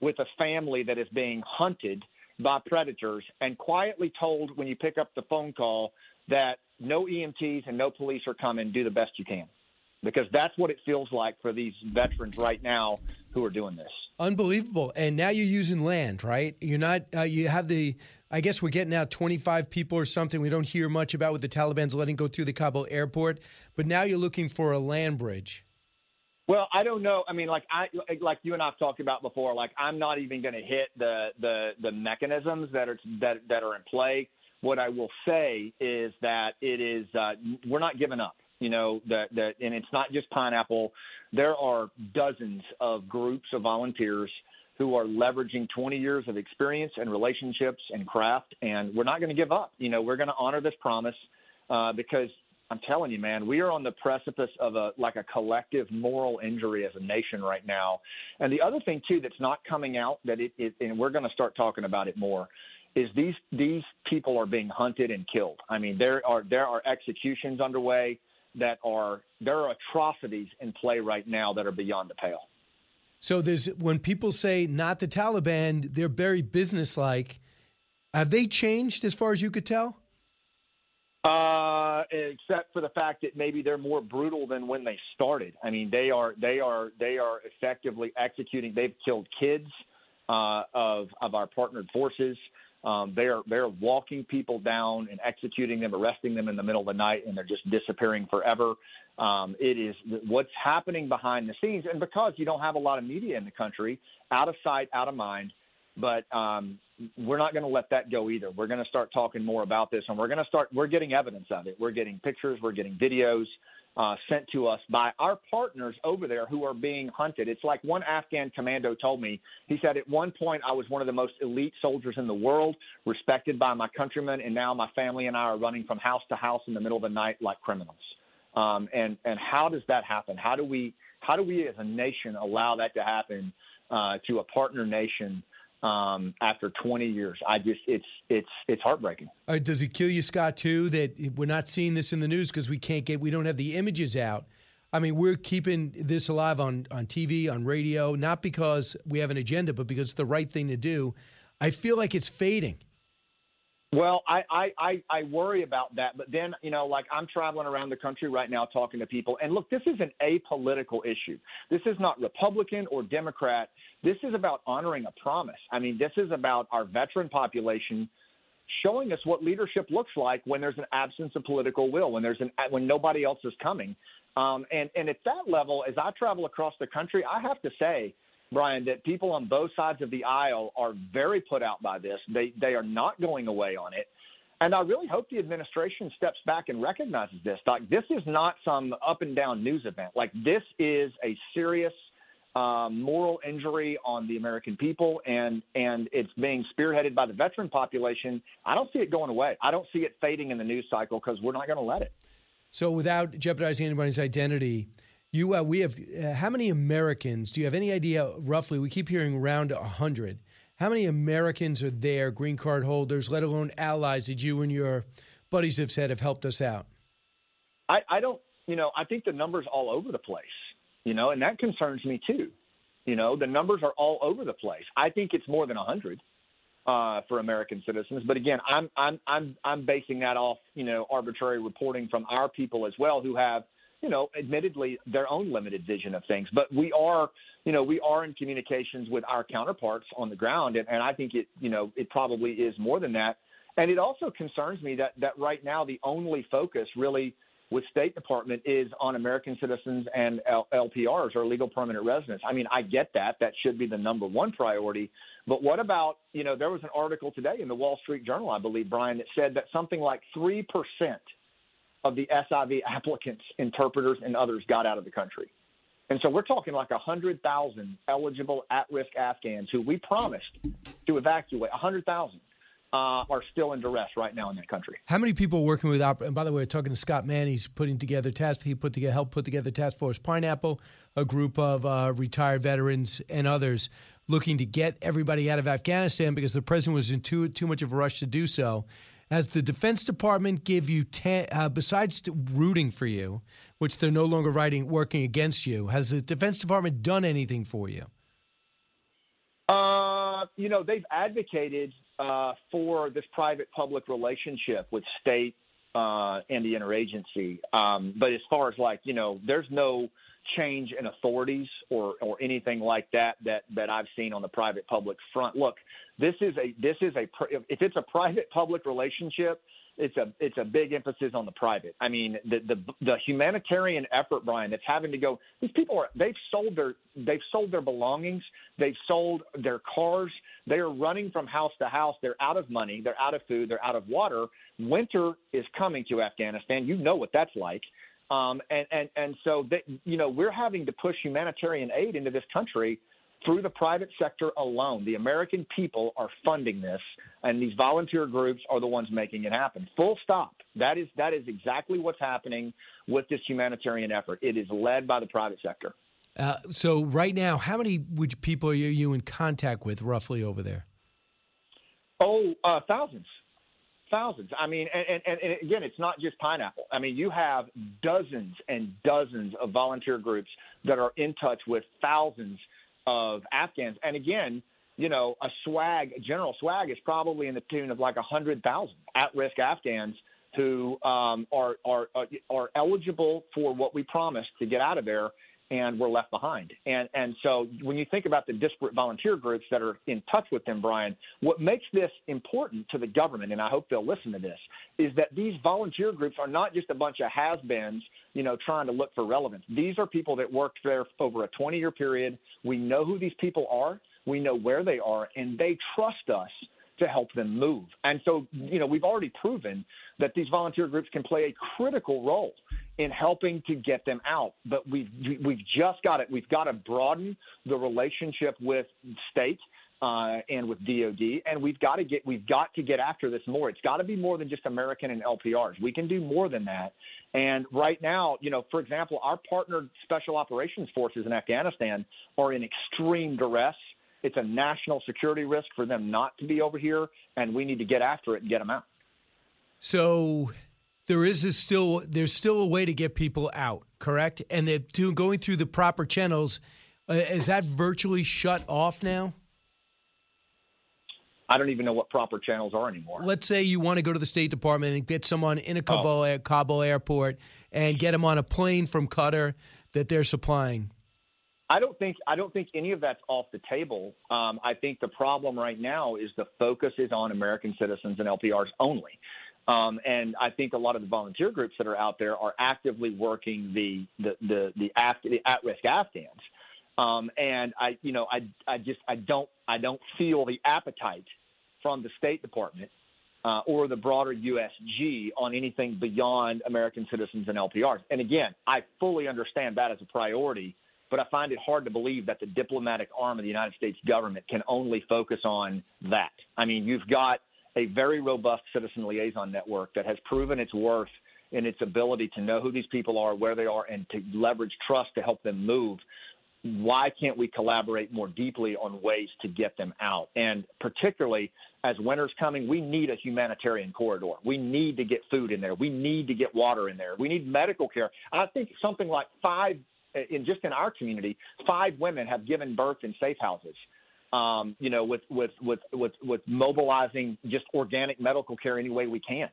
with a family that is being hunted by predators and quietly told when you pick up the phone call that no EMTs and no police are coming, do the best you can. Because that's what it feels like for these veterans right now who are doing this. Unbelievable. And now you're using land, right? You're not, uh, you have the, I guess we're getting out 25 people or something. We don't hear much about what the Taliban's letting go through the Kabul airport, but now you're looking for a land bridge. Well, I don't know. I mean, like I like you and I've talked about before. Like I'm not even going to hit the the the mechanisms that are that that are in play. What I will say is that it is uh, we're not giving up. You know that that, and it's not just pineapple there are dozens of groups of volunteers who are leveraging 20 years of experience and relationships and craft, and we're not going to give up. You know, we're going to honor this promise uh, because I'm telling you, man, we are on the precipice of a like a collective moral injury as a nation right now. And the other thing too that's not coming out that it, it and we're going to start talking about it more is these these people are being hunted and killed. I mean, there are there are executions underway that are there are atrocities in play right now that are beyond the pale. So there's when people say not the Taliban, they're very businesslike. Have they changed as far as you could tell? Uh, except for the fact that maybe they're more brutal than when they started. I mean, they are they are they are effectively executing. They've killed kids uh, of of our partnered forces. Um, they're they're walking people down and executing them, arresting them in the middle of the night, and they're just disappearing forever. Um, it is what's happening behind the scenes, and because you don't have a lot of media in the country, out of sight, out of mind. But um, we're not going to let that go either. We're going to start talking more about this, and we're going to start. We're getting evidence of it. We're getting pictures. We're getting videos uh, sent to us by our partners over there who are being hunted. It's like one Afghan commando told me. He said, At one point, I was one of the most elite soldiers in the world, respected by my countrymen, and now my family and I are running from house to house in the middle of the night like criminals. Um, and and how does that happen? How do we how do we as a nation allow that to happen uh, to a partner nation um, after 20 years. I just it's it's it's heartbreaking. Does it kill you, Scott, too, that we're not seeing this in the news because we can't get we don't have the images out. I mean, we're keeping this alive on on TV, on radio, not because we have an agenda, but because it's the right thing to do. I feel like it's fading. Well, I, I, I, I worry about that. But then, you know, like I'm traveling around the country right now talking to people. And look, this is an apolitical issue. This is not Republican or Democrat. This is about honoring a promise. I mean, this is about our veteran population showing us what leadership looks like when there's an absence of political will, when there's an when nobody else is coming. Um, and and at that level, as I travel across the country, I have to say Brian, that people on both sides of the aisle are very put out by this. They they are not going away on it. And I really hope the administration steps back and recognizes this. Like this is not some up and down news event. Like this is a serious um, moral injury on the American people, and and it's being spearheaded by the veteran population. I don't see it going away. I don't see it fading in the news cycle because we're not going to let it. So, without jeopardizing anybody's identity, you, uh, we have uh, how many Americans? Do you have any idea roughly? We keep hearing around hundred. How many Americans are there, green card holders, let alone allies that you and your buddies have said have helped us out? I, I don't. You know, I think the numbers all over the place. You know, and that concerns me too. You know, the numbers are all over the place. I think it's more than hundred uh, for American citizens. But again, I'm I'm I'm I'm basing that off you know arbitrary reporting from our people as well, who have you know, admittedly their own limited vision of things. But we are, you know, we are in communications with our counterparts on the ground, and, and I think it, you know, it probably is more than that. And it also concerns me that that right now the only focus really with State Department is on American citizens and LPRs or legal permanent residents. I mean, I get that. That should be the number one priority. But what about, you know, there was an article today in the Wall Street Journal, I believe, Brian, that said that something like 3% of the SIV applicants, interpreters, and others got out of the country. And so we're talking like 100,000 eligible at risk Afghans who we promised to evacuate, 100,000 uh, are still in duress right now in that country. How many people working with? And by the way, talking to Scott Mann. He's putting together task. He put together helped put together Task Force Pineapple, a group of uh, retired veterans and others looking to get everybody out of Afghanistan because the president was in too too much of a rush to do so. Has the Defense Department give you ten, uh, besides rooting for you, which they're no longer writing working against you? Has the Defense Department done anything for you? Uh, you know, they've advocated uh, for this private-public relationship with state uh, and the interagency. Um, but as far as like, you know, there's no change in authorities or or anything like that that that I've seen on the private public front. Look, this is a this is a if it's a private public relationship, it's a it's a big emphasis on the private. I mean, the the the humanitarian effort, Brian, that's having to go. These people are they've sold their they've sold their belongings, they've sold their cars. They are running from house to house. They're out of money, they're out of food, they're out of water. Winter is coming to Afghanistan. You know what that's like. Um, and, and, and so, that, you know, we're having to push humanitarian aid into this country through the private sector alone. The American people are funding this, and these volunteer groups are the ones making it happen. Full stop. That is, that is exactly what's happening with this humanitarian effort. It is led by the private sector. Uh, so, right now, how many would people are you in contact with roughly over there? Oh, uh, thousands thousands. I mean, and, and, and again, it's not just pineapple. I mean, you have dozens and dozens of volunteer groups that are in touch with thousands of Afghans. And again, you know, a swag, general swag is probably in the tune of like a hundred thousand at-risk Afghans who um, are, are are eligible for what we promised to get out of there and we're left behind. And and so when you think about the disparate volunteer groups that are in touch with them, Brian, what makes this important to the government, and I hope they'll listen to this, is that these volunteer groups are not just a bunch of has-beens, you know, trying to look for relevance. These are people that worked there over a 20-year period. We know who these people are. We know where they are, and they trust us to help them move. And so, you know, we've already proven that these volunteer groups can play a critical role in helping to get them out. But we've we've just got it. We've got to broaden the relationship with state uh, and with DoD, and we've got to get we've got to get after this more. It's got to be more than just American and LPRs. We can do more than that. And right now, you know, for example, our partnered special operations forces in Afghanistan are in extreme duress. It's a national security risk for them not to be over here, and we need to get after it and get them out. So there is a still there's still a way to get people out, correct? And they're doing, going through the proper channels. Uh, is that virtually shut off now? I don't even know what proper channels are anymore. Let's say you want to go to the State Department and get someone in a Kabul, oh. Kabul airport and get them on a plane from Qatar that they're supplying. I don't think I don't think any of that's off the table. Um, I think the problem right now is the focus is on American citizens and LPRs only. Um, and I think a lot of the volunteer groups that are out there are actively working the the the, the, the at-risk Afghans. Um, and I, you know, I, I just, I don't, I don't feel the appetite from the State Department uh, or the broader USG on anything beyond American citizens and LPRs. And again, I fully understand that as a priority, but I find it hard to believe that the diplomatic arm of the United States government can only focus on that. I mean, you've got a very robust citizen liaison network that has proven its worth in its ability to know who these people are, where they are, and to leverage trust to help them move. Why can't we collaborate more deeply on ways to get them out? And particularly as winter's coming, we need a humanitarian corridor. We need to get food in there. We need to get water in there. We need medical care. I think something like five, in just in our community, five women have given birth in safe houses um, you know, with, with, with, with, with mobilizing just organic medical care any way we can.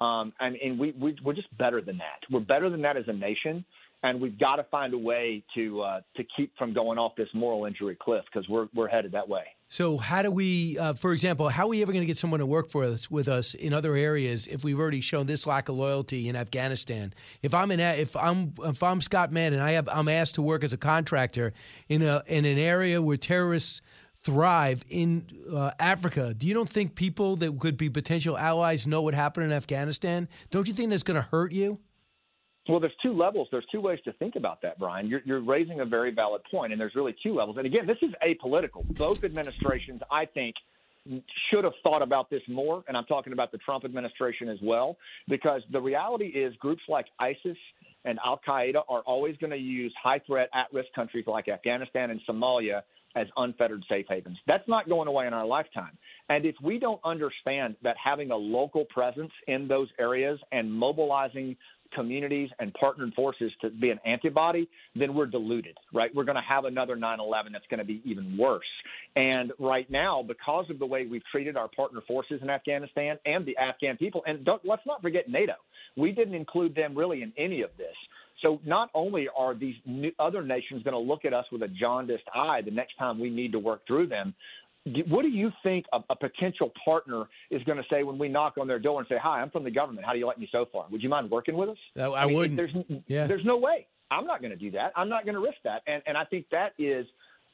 Um, and, and we, we, we're just better than that. We're better than that as a nation. And we've got to find a way to, uh, to keep from going off this moral injury cliff because we're, we're headed that way. So how do we, uh, for example, how are we ever going to get someone to work for us with us in other areas if we've already shown this lack of loyalty in Afghanistan? If I'm in, if I'm if I'm Scott Mann and I have I'm asked to work as a contractor in a in an area where terrorists thrive in uh, Africa, do you don't think people that could be potential allies know what happened in Afghanistan? Don't you think that's going to hurt you? Well, there's two levels. There's two ways to think about that, Brian. You're, you're raising a very valid point, and there's really two levels. And again, this is apolitical. Both administrations, I think, should have thought about this more, and I'm talking about the Trump administration as well, because the reality is groups like ISIS and Al Qaeda are always going to use high threat, at risk countries like Afghanistan and Somalia as unfettered safe havens. That's not going away in our lifetime. And if we don't understand that having a local presence in those areas and mobilizing communities and partnered forces to be an antibody, then we're diluted, right? We're going to have another 9 11 that's going to be even worse. And right now, because of the way we've treated our partner forces in Afghanistan and the Afghan people, and let's not forget NATO, we didn't include them really in any of this. So not only are these other nations going to look at us with a jaundiced eye the next time we need to work through them, what do you think a, a potential partner is going to say when we knock on their door and say, "Hi, I'm from the government. How do you like me so far? Would you mind working with us?" I, I, I mean, wouldn't. There's, yeah. there's no way. I'm not going to do that. I'm not going to risk that. And and I think that is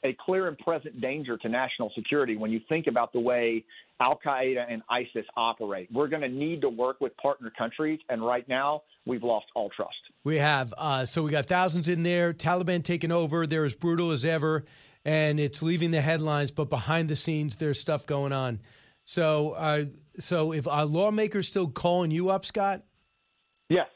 a clear and present danger to national security when you think about the way Al Qaeda and ISIS operate. We're going to need to work with partner countries, and right now we've lost all trust. We have. Uh, so we got thousands in there. Taliban taking over. They're as brutal as ever and it's leaving the headlines, but behind the scenes, there's stuff going on. So, uh, so if are lawmakers still calling you up, Scott? Yes,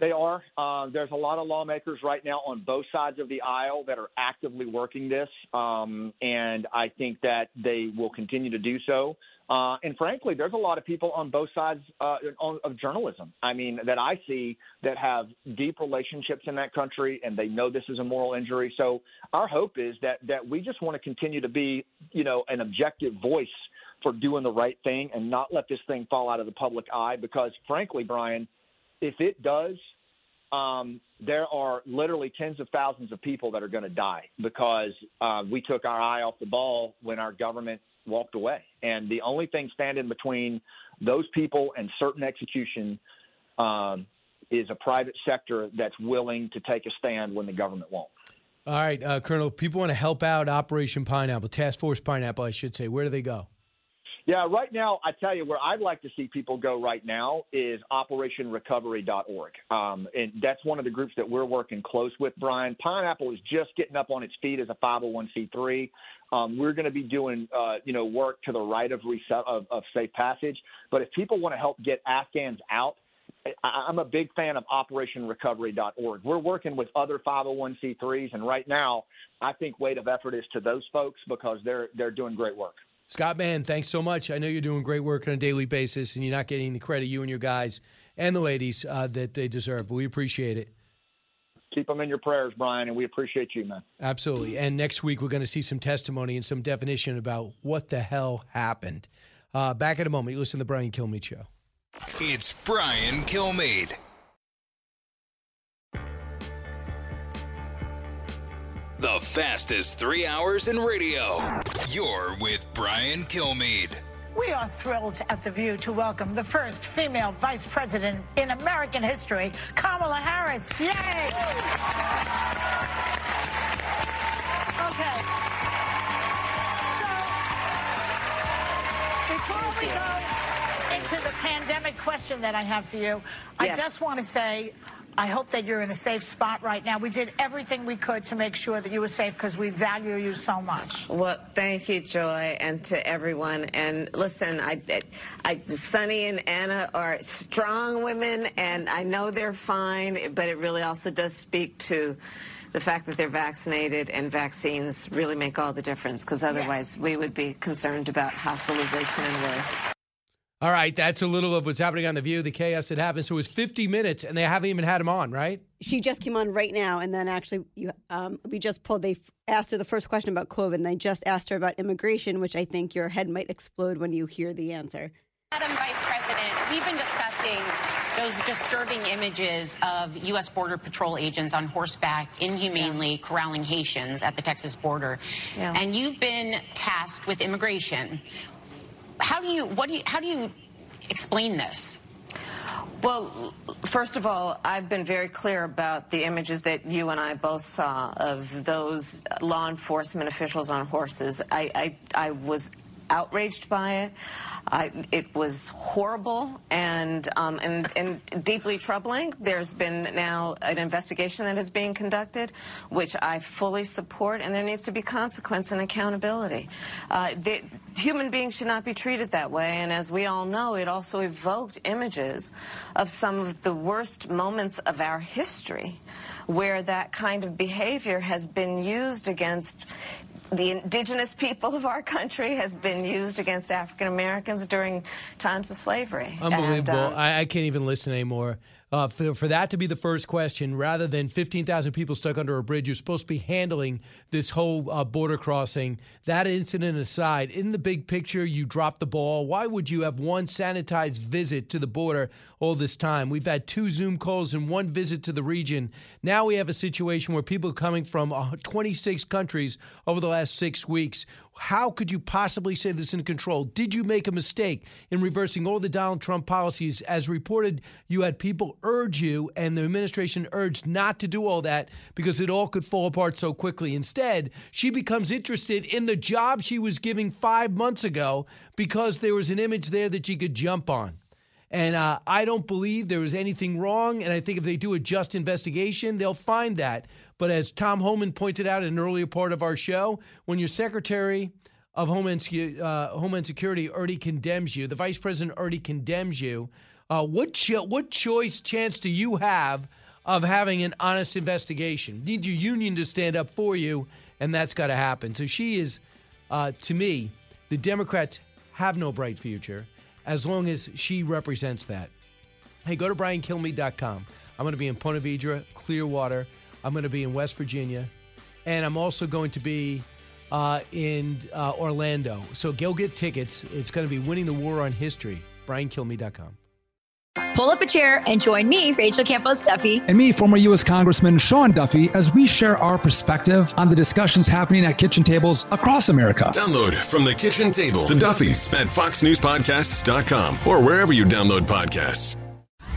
they are. Uh, there's a lot of lawmakers right now on both sides of the aisle that are actively working this, um, and I think that they will continue to do so. Uh, and frankly, there's a lot of people on both sides uh, on, of journalism. I mean, that I see that have deep relationships in that country, and they know this is a moral injury. So our hope is that that we just want to continue to be, you know, an objective voice for doing the right thing and not let this thing fall out of the public eye. Because frankly, Brian, if it does, um, there are literally tens of thousands of people that are going to die because uh, we took our eye off the ball when our government walked away. And the only thing standing between those people and certain execution um, is a private sector that's willing to take a stand when the government won't. All right, uh, Colonel, people want to help out Operation Pineapple, Task Force Pineapple, I should say. Where do they go? Yeah, right now, I tell you where I'd like to see people go right now is operationrecovery.org. Um, and that's one of the groups that we're working close with, Brian. Pineapple is just getting up on its feet as a 501c3. Um, we're going to be doing, uh, you know, work to the right of, reset, of, of safe passage. But if people want to help get Afghans out, I'm a big fan of operationrecovery.org. We're working with other 501c3s, and right now, I think weight of effort is to those folks because they're they're doing great work. Scott Mann, thanks so much. I know you're doing great work on a daily basis, and you're not getting the credit you and your guys and the ladies uh, that they deserve. But we appreciate it. Keep them in your prayers, Brian, and we appreciate you, man. Absolutely. And next week we're going to see some testimony and some definition about what the hell happened. Uh, back in a moment. You listen to the Brian Kilmeade Show. It's Brian Kilmeade. The fastest three hours in radio. You're with Brian Kilmeade. We are thrilled at The View to welcome the first female vice president in American history, Kamala Harris. Yay! Okay. So, before we go into the pandemic question that I have for you, I just want to say I hope that you're in a safe spot right now. We did everything we could to make sure that you were safe because we value you so much. Well, thank you, Joy, and to everyone. And listen, I, I, Sunny and Ana are strong women, and I know they're fine, but it really also does speak to the fact that they're vaccinated, and vaccines really make all the difference, because otherwise we would be concerned about hospitalization and worse. All right, that's a little of what's happening on The View, the chaos that happened. So it was 50 minutes, and they haven't even had him on, right? She just came on right now, and then actually, you, um, we just pulled. They asked her the first question about COVID, and they just asked her about immigration, which I think your head might explode when you hear the answer. Madam Vice President, we've been discussing those disturbing images of U.S. Border Patrol agents on horseback inhumanely corralling Haitians at the Texas border. Yeah. And you've been tasked with immigration. How do you, what do you, how do you explain this? Well, first of all, I've been very clear about the images that you and I both saw of those law enforcement officials on horses. I, I, I was outraged by it. I, it was horrible and, um, and, and deeply troubling. There's been now an investigation that is being conducted, which I fully support, and there needs to be consequence and accountability. Uh, the, human beings should not be treated that way, and as we all know, it also evoked images of some of the worst moments of our history where that kind of behavior has been used against the indigenous people of our country has been used against African Americans during times of slavery. Unbelievable. And, um, I, I can't even listen anymore. Uh, for, for that to be the first question, rather than 15,000 people stuck under a bridge, you're supposed to be handling this whole uh, border crossing. That incident aside, in the big picture, you dropped the ball. Why would you have one sanitized visit to the border all this time? We've had two Zoom calls and one visit to the region. Now we have a situation where people are coming from uh, 26 countries over the last six weeks. How could you possibly say this in control? Did you make a mistake in reversing all the Donald Trump policies? As reported, you had people urge you, and the administration urged not to do all that because it all could fall apart so quickly. Instead, she becomes interested in the job she was giving five months ago because there was an image there that she could jump on. And uh, I don't believe there was anything wrong. And I think if they do a just investigation, they'll find that. But as Tom Homan pointed out in an earlier part of our show, when your Secretary of Homeland, uh, Homeland Security already condemns you, the Vice President already condemns you, uh, what, cho- what choice, chance do you have of having an honest investigation? Need your union to stand up for you, and that's got to happen. So she is, uh, to me, the Democrats have no bright future as long as she represents that. Hey, go to briankilmeade.com. I'm going to be in Ponte Vedra, Clearwater. I'm going to be in West Virginia. And I'm also going to be uh, in uh, Orlando. So go get tickets. It's going to be Winning the War on History. briankilmeade.com. Pull up a chair and join me, Rachel Campos Duffy. and me, former U.S. Congressman Sean Duffy, as we share our perspective on the discussions happening at kitchen tables across America. Download from the kitchen table the Duffys at foxnewspodcasts.com or wherever you download podcasts.